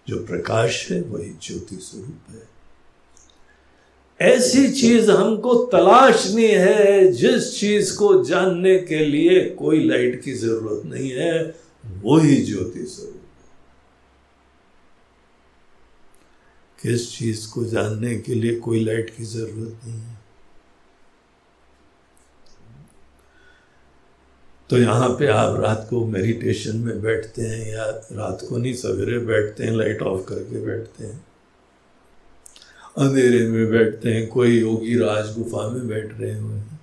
जो प्रकाश है, वही ज्योति स्वरूप है। ऐसी चीज़ हमको तलाशनी है, जिस चीज़ को जानने के लिए कोई लाइट की ज़रूरत नहीं है, वही ज्योति स्वरूप। किस चीज़ को जानने के लिए कोई लाइट की ज़रूरत नहीं है। तो यहाँ पे आप रात को मेडिटेशन में बैठते हैं या रात को नहीं, सवेरे बैठते हैं लाइट ऑफ़ करके बैठते हैं। अंधेरे में बैठते हैं, कोई योगी राज गुफा में बैठ रहे हुए हैं।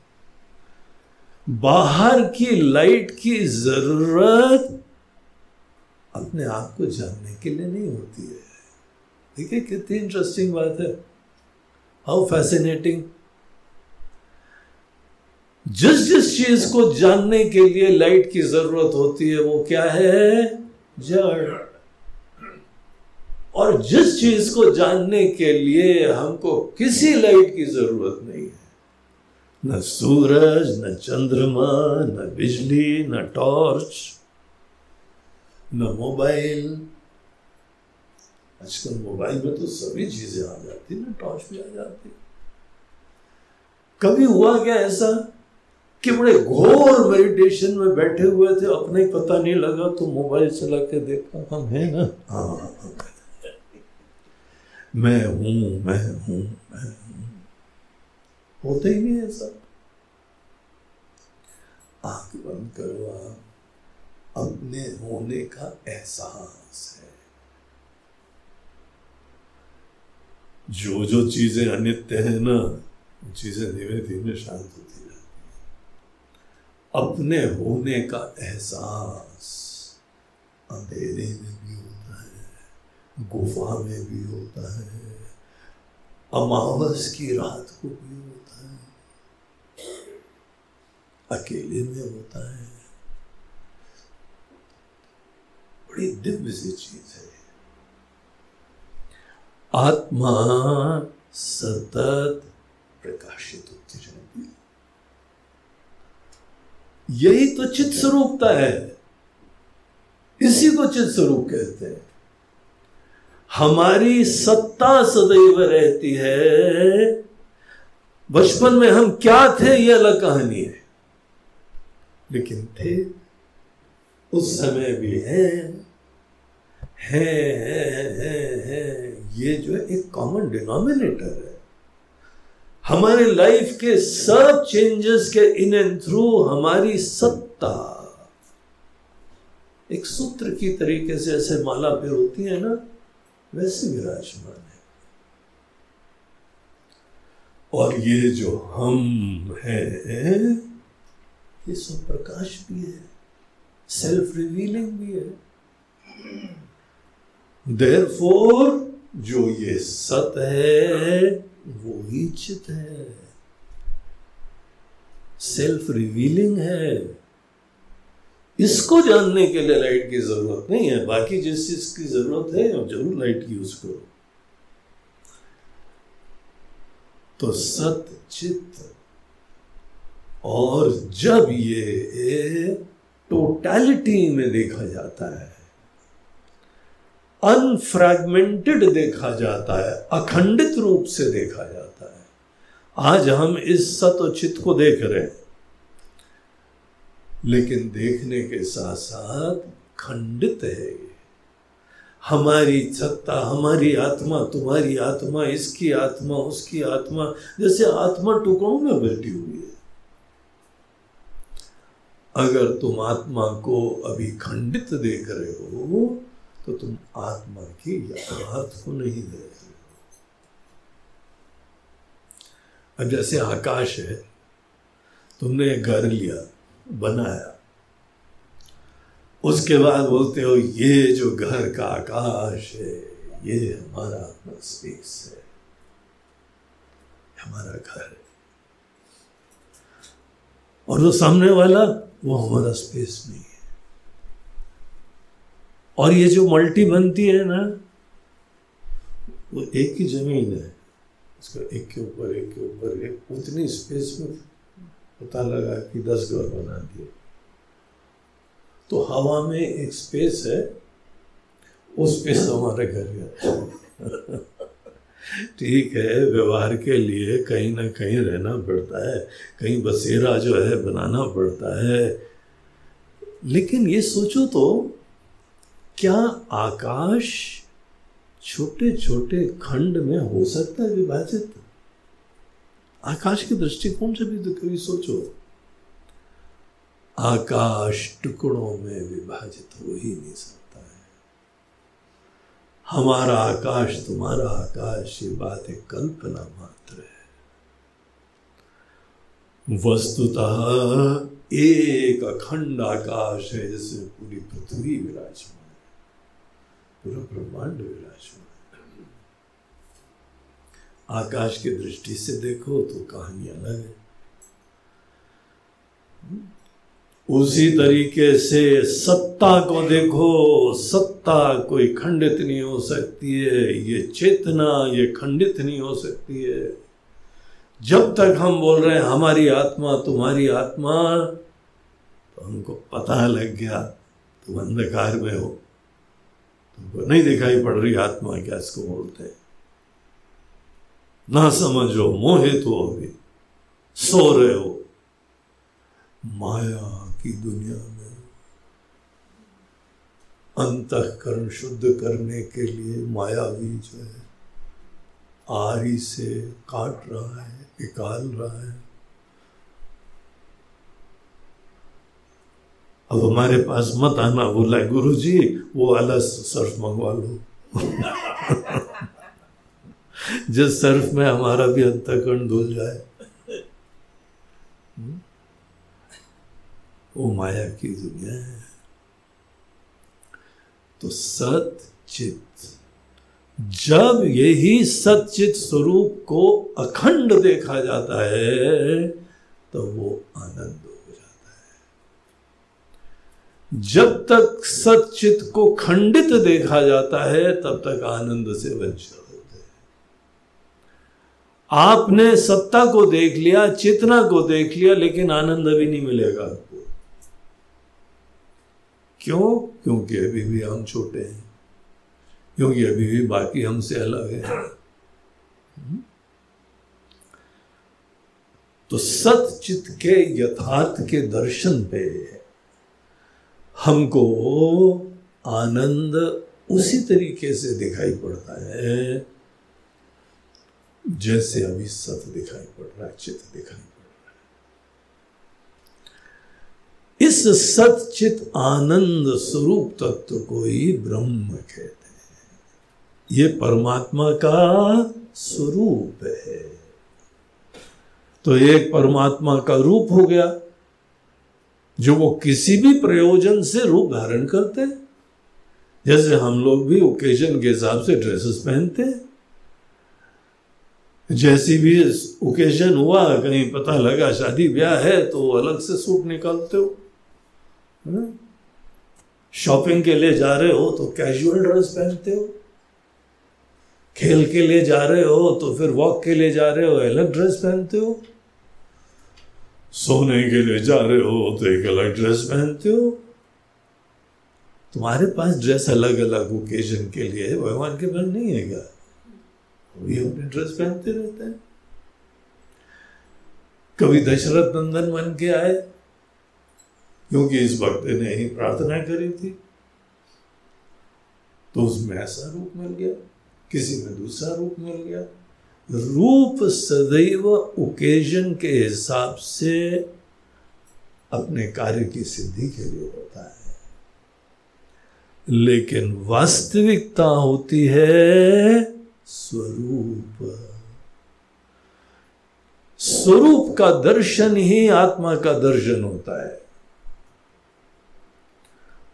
बाहर की लाइट की ज़रूरत अपने आप को जानने के लिए नहीं होती है। देखिए, कितनी इंटरेस्टिंग बात है। हाउ फैसिनेटिंग जिस जिस चीज़ को जानने के लिए लाइट की ज़रूरत होती है, वो क्या है? जड़। और जिस चीज़ को जानने के लिए हमको किसी लाइट की ज़रूरत नहीं है। न सूरज, न चंद्रमा, न बिजली, न टॉर्च न मोबाइल आजकल मोबाइल में तो सभी चीज़ें आ जाती ना टॉर्च भी आ जाती कभी हुआ क्या ऐसा कि बड़े घोर मेडिटेशन में बैठे हुए थे, अपने ही पता नहीं लगा तो मोबाइल चला के देखा, हम है ना? हाँ मैं हूँ मैं हूँ मैं हूँ। होते ही नहीं है सब आँख बंद करो आप अपने होने का एहसास है। जो जो चीज़ें अनित्य है ना, वो चीज़ें धीमे धीमे शांत होती रहती अपने होने का एहसास अंधेरे में भी होता है, गुफा में भी होता है, अमावस की रात को भी होता है, अकेले में होता है। बड़ी दिव्य सी चीज़ है। आत्मा सतत प्रकाशित होती रहती यही तो चित स्वरूपता है। इसी को चित स्वरूप कहते हैं। हमारी सत्ता सदैव रहती है। बचपन में हम क्या थे ये अलग कहानी है। लेकिन थे उस समय भी है है है है, है। ये जो है एक कॉमन डिनोमिनेटर है। हमारे लाइफ के सब चेंजेस के इन एंड थ्रू हमारी सत्ता, एक सूत्र की तरीके से ऐसे माला पे होती है ना, वैसे विराजमान है। और ये जो हम है, ये सब प्रकाश भी है सेल्फ रिवीलिंग भी है। देर फोर जो ये सत है, वो ही चित है। सेल्फ रिवीलिंग है। इसको जानने के लिए लाइट की ज़रूरत नहीं है, बाकी जिस चीज़ की ज़रूरत है ज़रूर लाइट यूज़ करो तो सत चित और जब ये टोटलिटी में देखा जाता है अनफ्रैगमेंटेड देखा जाता है, अखंडित रूप से देखा जाता है। आज हम इस सत चित्त को देख रहे हैं, लेकिन देखने के साथ साथ खंडित है हमारी सत्ता, हमारी आत्मा, तुम्हारी आत्मा, इसकी आत्मा, उसकी आत्मा, जैसे आत्मा टुकड़ों में बैठी हुई है। अगर तुम आत्मा को अभी खंडित देख रहे हो तो तुम आत्मा की यथार्थ को नहीं रहे अब जैसे आकाश है, तुमने घर लिया, बनाया। उसके बाद बोलते हो, ये जो घर का आकाश है, ये हमारा अपना स्पेस है हमारा घर है। और वो सामने वाला, वो हमारा स्पेस नहीं और ये जो मल्टी बनती है ना, वो एक ही ज़मीन है। उसका एक के ऊपर, एक के ऊपर, एक उतनी स्पेस में पता लगा कि दस घर बना दिए। तो हवा में एक स्पेस है, उस स्पेस हमारे घर गया। *laughs* ठीक है, व्यवहार के लिए कहीं ना कहीं रहना पड़ता है, कहीं बसेरा जो है बनाना पड़ता है। लेकिन ये सोचो तो क्या आकाश छोटे छोटे खंड में हो सकता है विभाजित? आकाश के दृष्टिकोण से भी तो कभी सोचो। आकाश टुकड़ों में विभाजित हो ही नहीं सकता है। हमारा आकाश तुम्हारा आकाश, ये बात एक कल्पना मात्र है। वस्तुतः एक अखंड आकाश है जिसमें पूरी पृथ्वी विराजमान पूरा ब्रह्मांड विराजमान। आकाश की दृष्टि से देखो तो कहानी अलग है। उसी तरीके से सत्ता को देखो, सत्ता कोई खंडित नहीं हो सकती है, ये चेतना, ये खंडित नहीं हो सकती है। जब तक हम बोल रहे हैं, हमारी आत्मा तुम्हारी आत्मा तो हमको पता लग गया, तुम अंधकार में हो। तुमको नहीं दिखाई पड़ रही आत्मा क्या इसको बोलते हैं। ना समझो मोहित हो अभी सो रहे हो। माया की दुनिया में अंतकरण शुद्ध करने के लिए माया भी जो है। आरी से काट रहा है, निकाल रहा है। अब हमारे पास मत आना बोला गुरु जी वो वाला सर्फ मंगवा लो। *laughs* जिस सर्फ में हमारा भी अंतकरण धुल जाए। हम्म? वो माया की दुनिया है। तो सत चित जब यही सचित स्वरूप को अखंड देखा जाता है तो वो आनंद जब तक सचित को खंडित देखा जाता है, तब तक आनंद से वंचित होते हैं। आपने सत्ता को देख लिया, चेतना को देख लिया, लेकिन आनंद अभी नहीं मिलेगा आपको। क्यों? क्योंकि अभी भी हम छोटे हैं। क्योंकि अभी भी बाकी हमसे अलग है। तो सतचित के यथार्थ के दर्शन पे हमको आनंद उसी तरीके से दिखाई पड़ता है, जैसे अभी सत दिखाई पड़ रहा है चित दिखाई पड़ रहा है। इस सतचित आनंद स्वरूप तत्व को ही ब्रह्म कहते हैं। ये परमात्मा का स्वरूप है। तो एक परमात्मा का रूप हो गया जो वो किसी भी प्रयोजन से रूप धारण करते हैं। जैसे हम लोग भी ओकेजन के हिसाब से ड्रेसेस पहनते हैं। जैसी भी ओकेजन हुआ, कहीं पता लगा शादी ब्याह है तो अलग से सूट निकालते हो। शॉपिंग के लिए जा रहे हो तो कैजुअल ड्रेस पहनते हो। खेल के लिए जा रहे हो तो फिर वॉक के लिए जा रहे हो, अलग ड्रेस पहनते हो। सोने के लिए जा रहे हो तो एक अलग ड्रेस पहनते हो। तुम्हारे पास ड्रेस अलग अलग ओकेजन के लिए भगवान के पास नहीं है क्या? भी अपने ड्रेस पहनते रहते हैं। कभी दशरथ नंदन बन के आए, क्योंकि इस भक्त ने ही प्रार्थना करी थी। तो उसमें ऐसा रूप मिल गया, किसी में दूसरा रूप मिल गया। रूप सदैव ओकेजन के हिसाब से अपने कार्य की सिद्धि के लिए होता है। लेकिन वास्तविकता होती है स्वरूप। स्वरूप का दर्शन ही आत्मा का दर्शन होता है।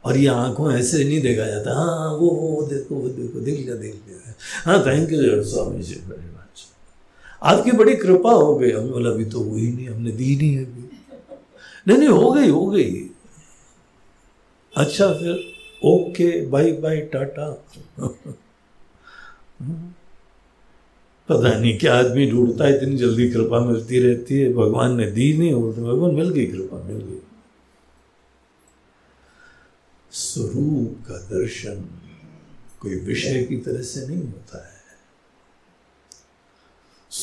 और ये आँखों ऐसे नहीं देखा जाता हाँ वो वो देखो वो देखो देख लिया देख लिया हाँ थैंक यू स्वामी जी आपकी बड़ी कृपा हो गई। हम बोला, अभी तो हुई नहीं, हमने दी नहीं अभी। नहीं नहीं, हो गई हो गई। अच्छा फिर ओके, बाय बाय, टाटा। पता नहीं क्या आदमी ढूंढता है, इतनी जल्दी कृपा मिलती रहती है। भगवान ने दी नहीं हो तो भगवान मिल गई, कृपा मिल गई। स्वरूप का दर्शन कोई विषय की तरह से नहीं होता है।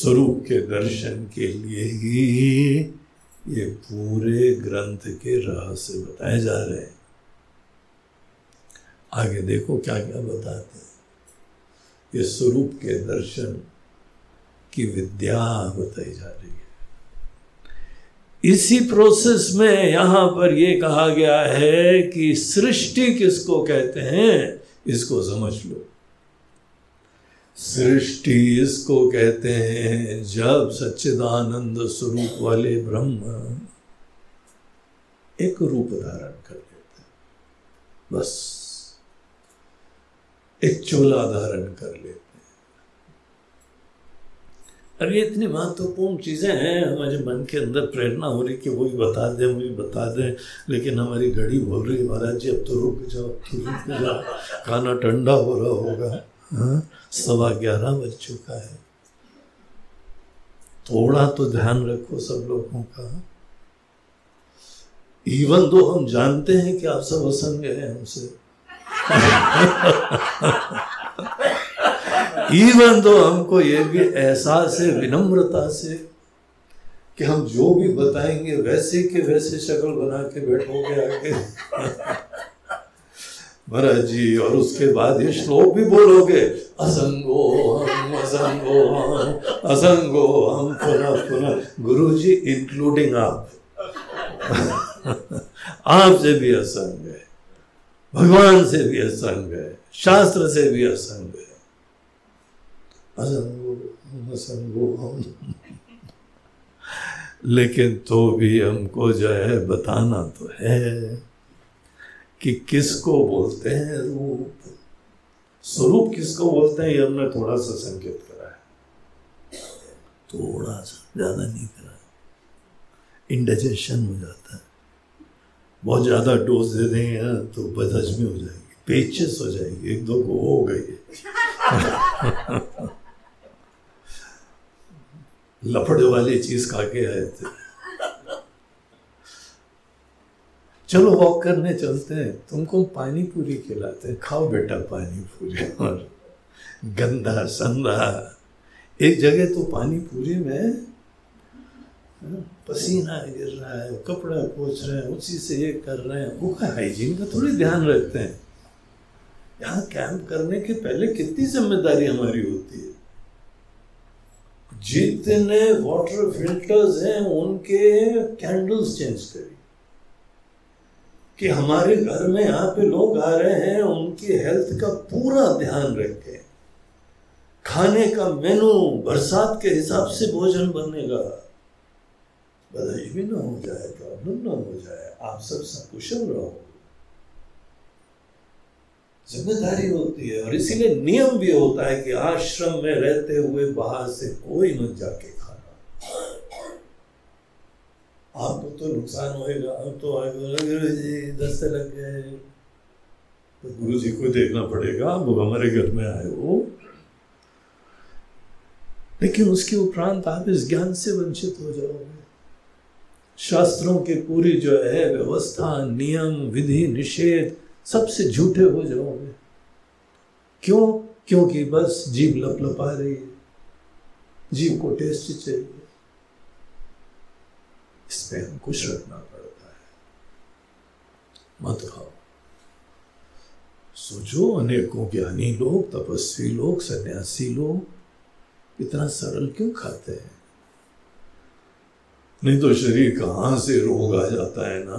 स्वरूप के दर्शन के लिए ही ये पूरे ग्रंथ के रहस्य बताए जा रहे हैं। आगे देखो क्या क्या बताते हैं। ये स्वरूप के दर्शन की विद्या बताई जा रही है। इसी प्रोसेस में यहाँ पर यह कहा गया है कि सृष्टि किसको कहते हैं, इसको समझ लो। सृष्टि इसको कहते हैं, जब सच्चिदानंद स्वरूप वाले ब्रह्म एक रूप धारण कर लेते हैं। बस, एक चोला धारण कर लेते अब ये इतनी महत्वपूर्ण चीज़ें हैं, हमारे मन के अंदर प्रेरणा हो रही कि वही बता दें वही बता दें, लेकिन हमारी घड़ी बोल रही महाराज जी, अब तो रुक जाओ तो रुक जाओ खाना ठंडा हो रहा होगा। हाँ? सवा ग्यारह बज चुका है। थोड़ा तो ध्यान रखो सब लोगों का। इवन दो हम जानते हैं कि आप सब असंग हैं हमसे। इवन तो हमको ये भी एहसास है, विनम्रता से, कि हम जो भी बताएँगे, वैसे के वैसे शक्ल बना के बैठोगे आगे। महाराज जी और उसके बाद ये श्लोक भी बोलोगे, असंगो हम असंगो हम असंगो हम, पुनः पुनः। गुरु जी इंक्लूडिंग आप *laughs* आपसे भी असंग है, भगवान से भी असंग है, शास्त्र से भी असंग है। असंगो असंगो हम। लेकिन तो भी हमको जो है बताना तो है। कि किसको बोलते हैं रूप? स्वरूप किसको बोलते हैं? ये हमने थोड़ा सा संकेत करा है। थोड़ा सा ज़्यादा नहीं करा। इंडाइजेशन हो जाता है। बहुत ज़्यादा डोज दे देंगे तो बदहजमी हो जाएगी। पेचेस हो जाएगी। एक दो को हो गई। *laughs* लफड़े वाली चीज़ खा के आए थे। चलो वॉक करने चलते हैं। तुमको पानी पूरी खिलाते हैं। खाओ बेटा पानी पूरी और गंदा संदा। एक जगह तो पानी पूरी में हाँ, पसीना गिर रहा है कपड़ा पोछ रहे हैं उसी से ये कर रहे हैं। वो का हाइजीन का थोड़ी ध्यान रखते हैं। यहाँ कैंप करने के पहले कितनी ज़िम्मेदारी हमारी होती है? जितने वाटर फिल्टर्स हैं उनके कैंडल्स चेंज करिए। कि हमारे घर में यहाँ पे लोग आ रहे हैं, उनकी हेल्थ का पूरा ध्यान रखें। खाने का मेनू बरसात के हिसाब से भोजन बनेगा। बधाई भी ना हो जाए प्रॉब्लम ना हो जाए। आप सब सकुशल रहो। ज़िम्मेदारी होती है और इसीलिए नियम भी होता है कि आश्रम में रहते हुए बाहर से कोई न जाके आपको तो नुकसान होएगा अब तो गुरु जी दस्ते लग गए। तो गुरु जी को देखना पड़ेगा वो हमारे घर में आए हो। लेकिन उसके उपरांत आप इस ज्ञान से वंचित हो जाओगे। शास्त्रों की पूरी जो है व्यवस्था, नियम, विधि, निषेध, सबसे झूठे हो जाओगे। क्यों? क्योंकि बस जीव लप लपलपा रही है। जीव को टेस्ट चाहिए। इस पर अंकुश रखना पड़ता है मत खाओ सोचो अनेकों ज्ञानी लोग तपस्वी लोग सन्यासी लोग इतना सरल क्यों खाते हैं? नहीं तो शरीर कहाँ से रोग आ जाता है ना?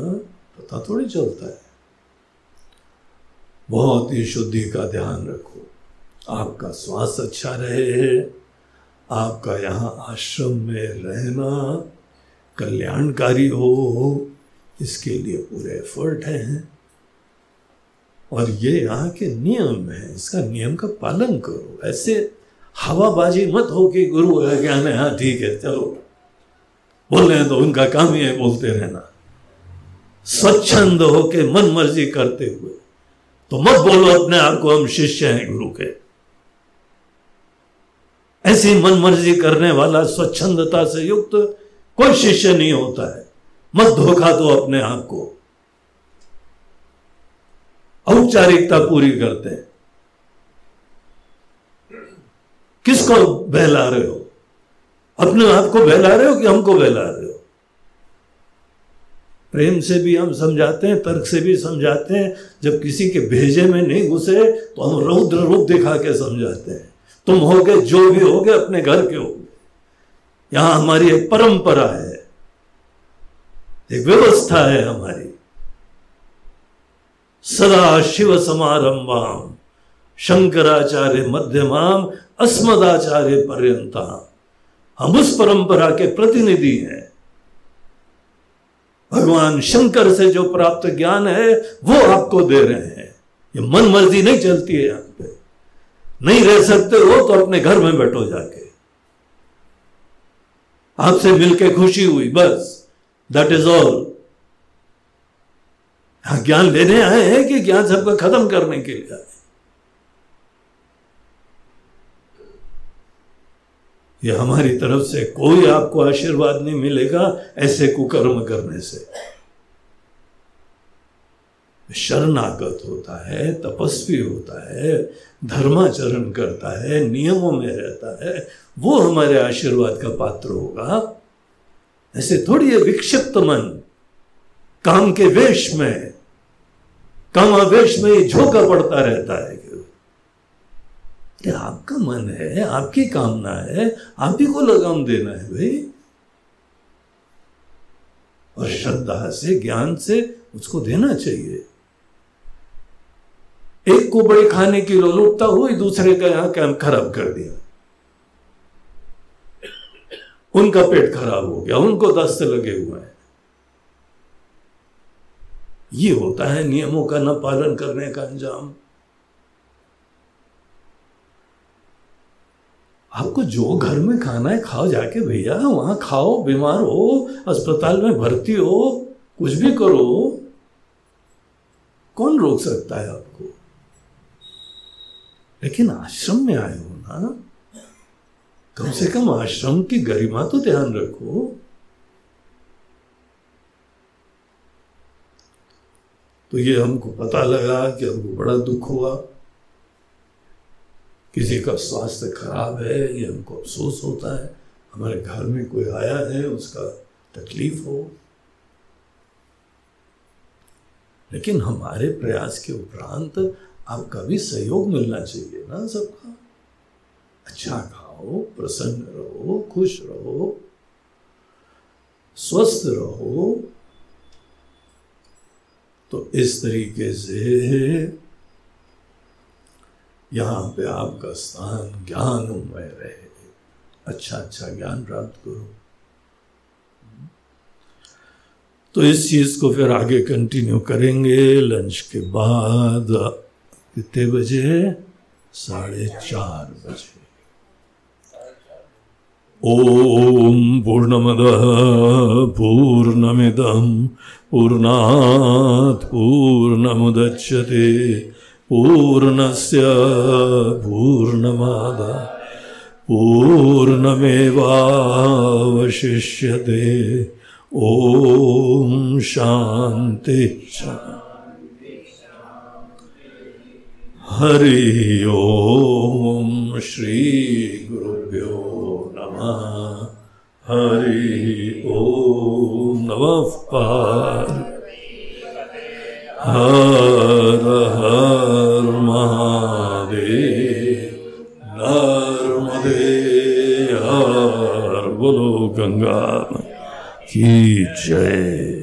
पता थोड़ी चलता है। बहुत ही शुद्धि का ध्यान रखो आपका स्वास्थ्य अच्छा रहे, आपका यहाँ आश्रम में रहना कल्याणकारी हो, इसके लिए पूरे एफर्ट हैं। और ये यहाँ के नियम है, इसका नियम का पालन करो। ऐसे हवाबाजी मत हो कि गुरु का ज्ञान है हाँ ठीक है, चलो। बोल रहे हैं तो उनका काम ही है, बोलते रहना। स्वच्छंद हो के मन मर्ज़ी करते हुए। तो मत बोलो, अपने आप को हम शिष्य हैं गुरु के। ऐसी मन मर्ज़ी करने वाला स्वच्छंदता से युक्त कोई शिष्य नहीं होता है। मत धोखा दो अपने आप को। औपचारिकता पूरी करते हैं। किसको बहला रहे हो? अपने आप को बहला रहे हो कि हमको बहला रहे हो? प्रेम से भी हम समझाते हैं, तर्क से भी समझाते हैं। जब किसी के भेजे में नहीं घुसे तो हम रौद्र रूप दिखा के समझाते हैं। तुम होगे, जो भी होगे, अपने घर के होगे। यहाँ हमारी एक परंपरा है, एक व्यवस्था है हमारी। सदा शिव समारंभाम, शंकराचार्य मध्यमाम, अस्मदाचार्य पर्यंता हम उस परंपरा के प्रतिनिधि हैं। भगवान शंकर से जो प्राप्त ज्ञान है, वो आपको दे रहे हैं। ये मन मर्ज़ी नहीं चलती है यहाँ पे। नहीं रह सकते हो तो अपने घर में बैठो जाके। आपसे मिलके खुशी हुई, बस। दैट इज़ ऑल ज्ञान लेने आए हैं कि ज्ञान सबका खत्म करने के लिए आए। ये हमारी तरफ़ से कोई आपको आशीर्वाद नहीं मिलेगा ऐसे कुकर्म करने से। शरणागत होता है, तपस्वी होता है, धर्माचरण करता है, नियमों में रहता है वो हमारे आशीर्वाद का पात्र होगा। ऐसे थोड़ी है विक्षिप्त मन, काम के वेश में, काम आवेश में झोंका पड़ता रहता है अरे आपका मन है, आपकी कामना है, आप ही को लगाम देना है भाई। और श्रद्धा से, ज्ञान से उसको देना चाहिए। एक को बड़े खाने की लोलुपता हुई दूसरे का यहाँ काम खराब कर दिया। उनका पेट खराब हो गया, उनको दस्त लगे हुए हैं। ये होता है नियमों का न पालन करने का अंजाम। आपको जो घर में खाना है, खाओ जाके भैया, वहाँ खाओ, बीमार हो, अस्पताल में भर्ती हो, कुछ भी करो। कौन रोक सकता है आपको? लेकिन आश्रम में आए हो ना कम से कम आश्रम की गरिमा तो ध्यान रखो। तो ये हमको पता लगा कि हमको बड़ा दुख हुआ। किसी का स्वास्थ्य खराब है, ये हमको अफसोस होता है। हमारे घर में कोई आया है, उसका तकलीफ़ हो। लेकिन हमारे प्रयास के उपरांत आपका भी सहयोग मिलना चाहिए ना सबका। अच्छा खाओ प्रसन्न रहो, खुश रहो, स्वस्थ रहो तो इस तरीके से यहाँ पे आपका स्थान ज्ञानमय रहे। अच्छा अच्छा ज्ञान प्राप्त करो। तो इस चीज़ को फिर आगे कंटिन्यू करेंगे। लंच के बाद कितने बजे? साढ़े चार बजे। ओम पूर्णमद पूर्णमिदम पूर्णात् पूर्णमुदच्यते पूर्णस्य पूर्णमाद पूर्णमेवावशिष्यते। ॐ शान्ति हरि ॐ श्रीगुरुभ्यो हरि ॐ नमः पार हर हर महादेव नर्मदे हर बोलो गंगा की जय।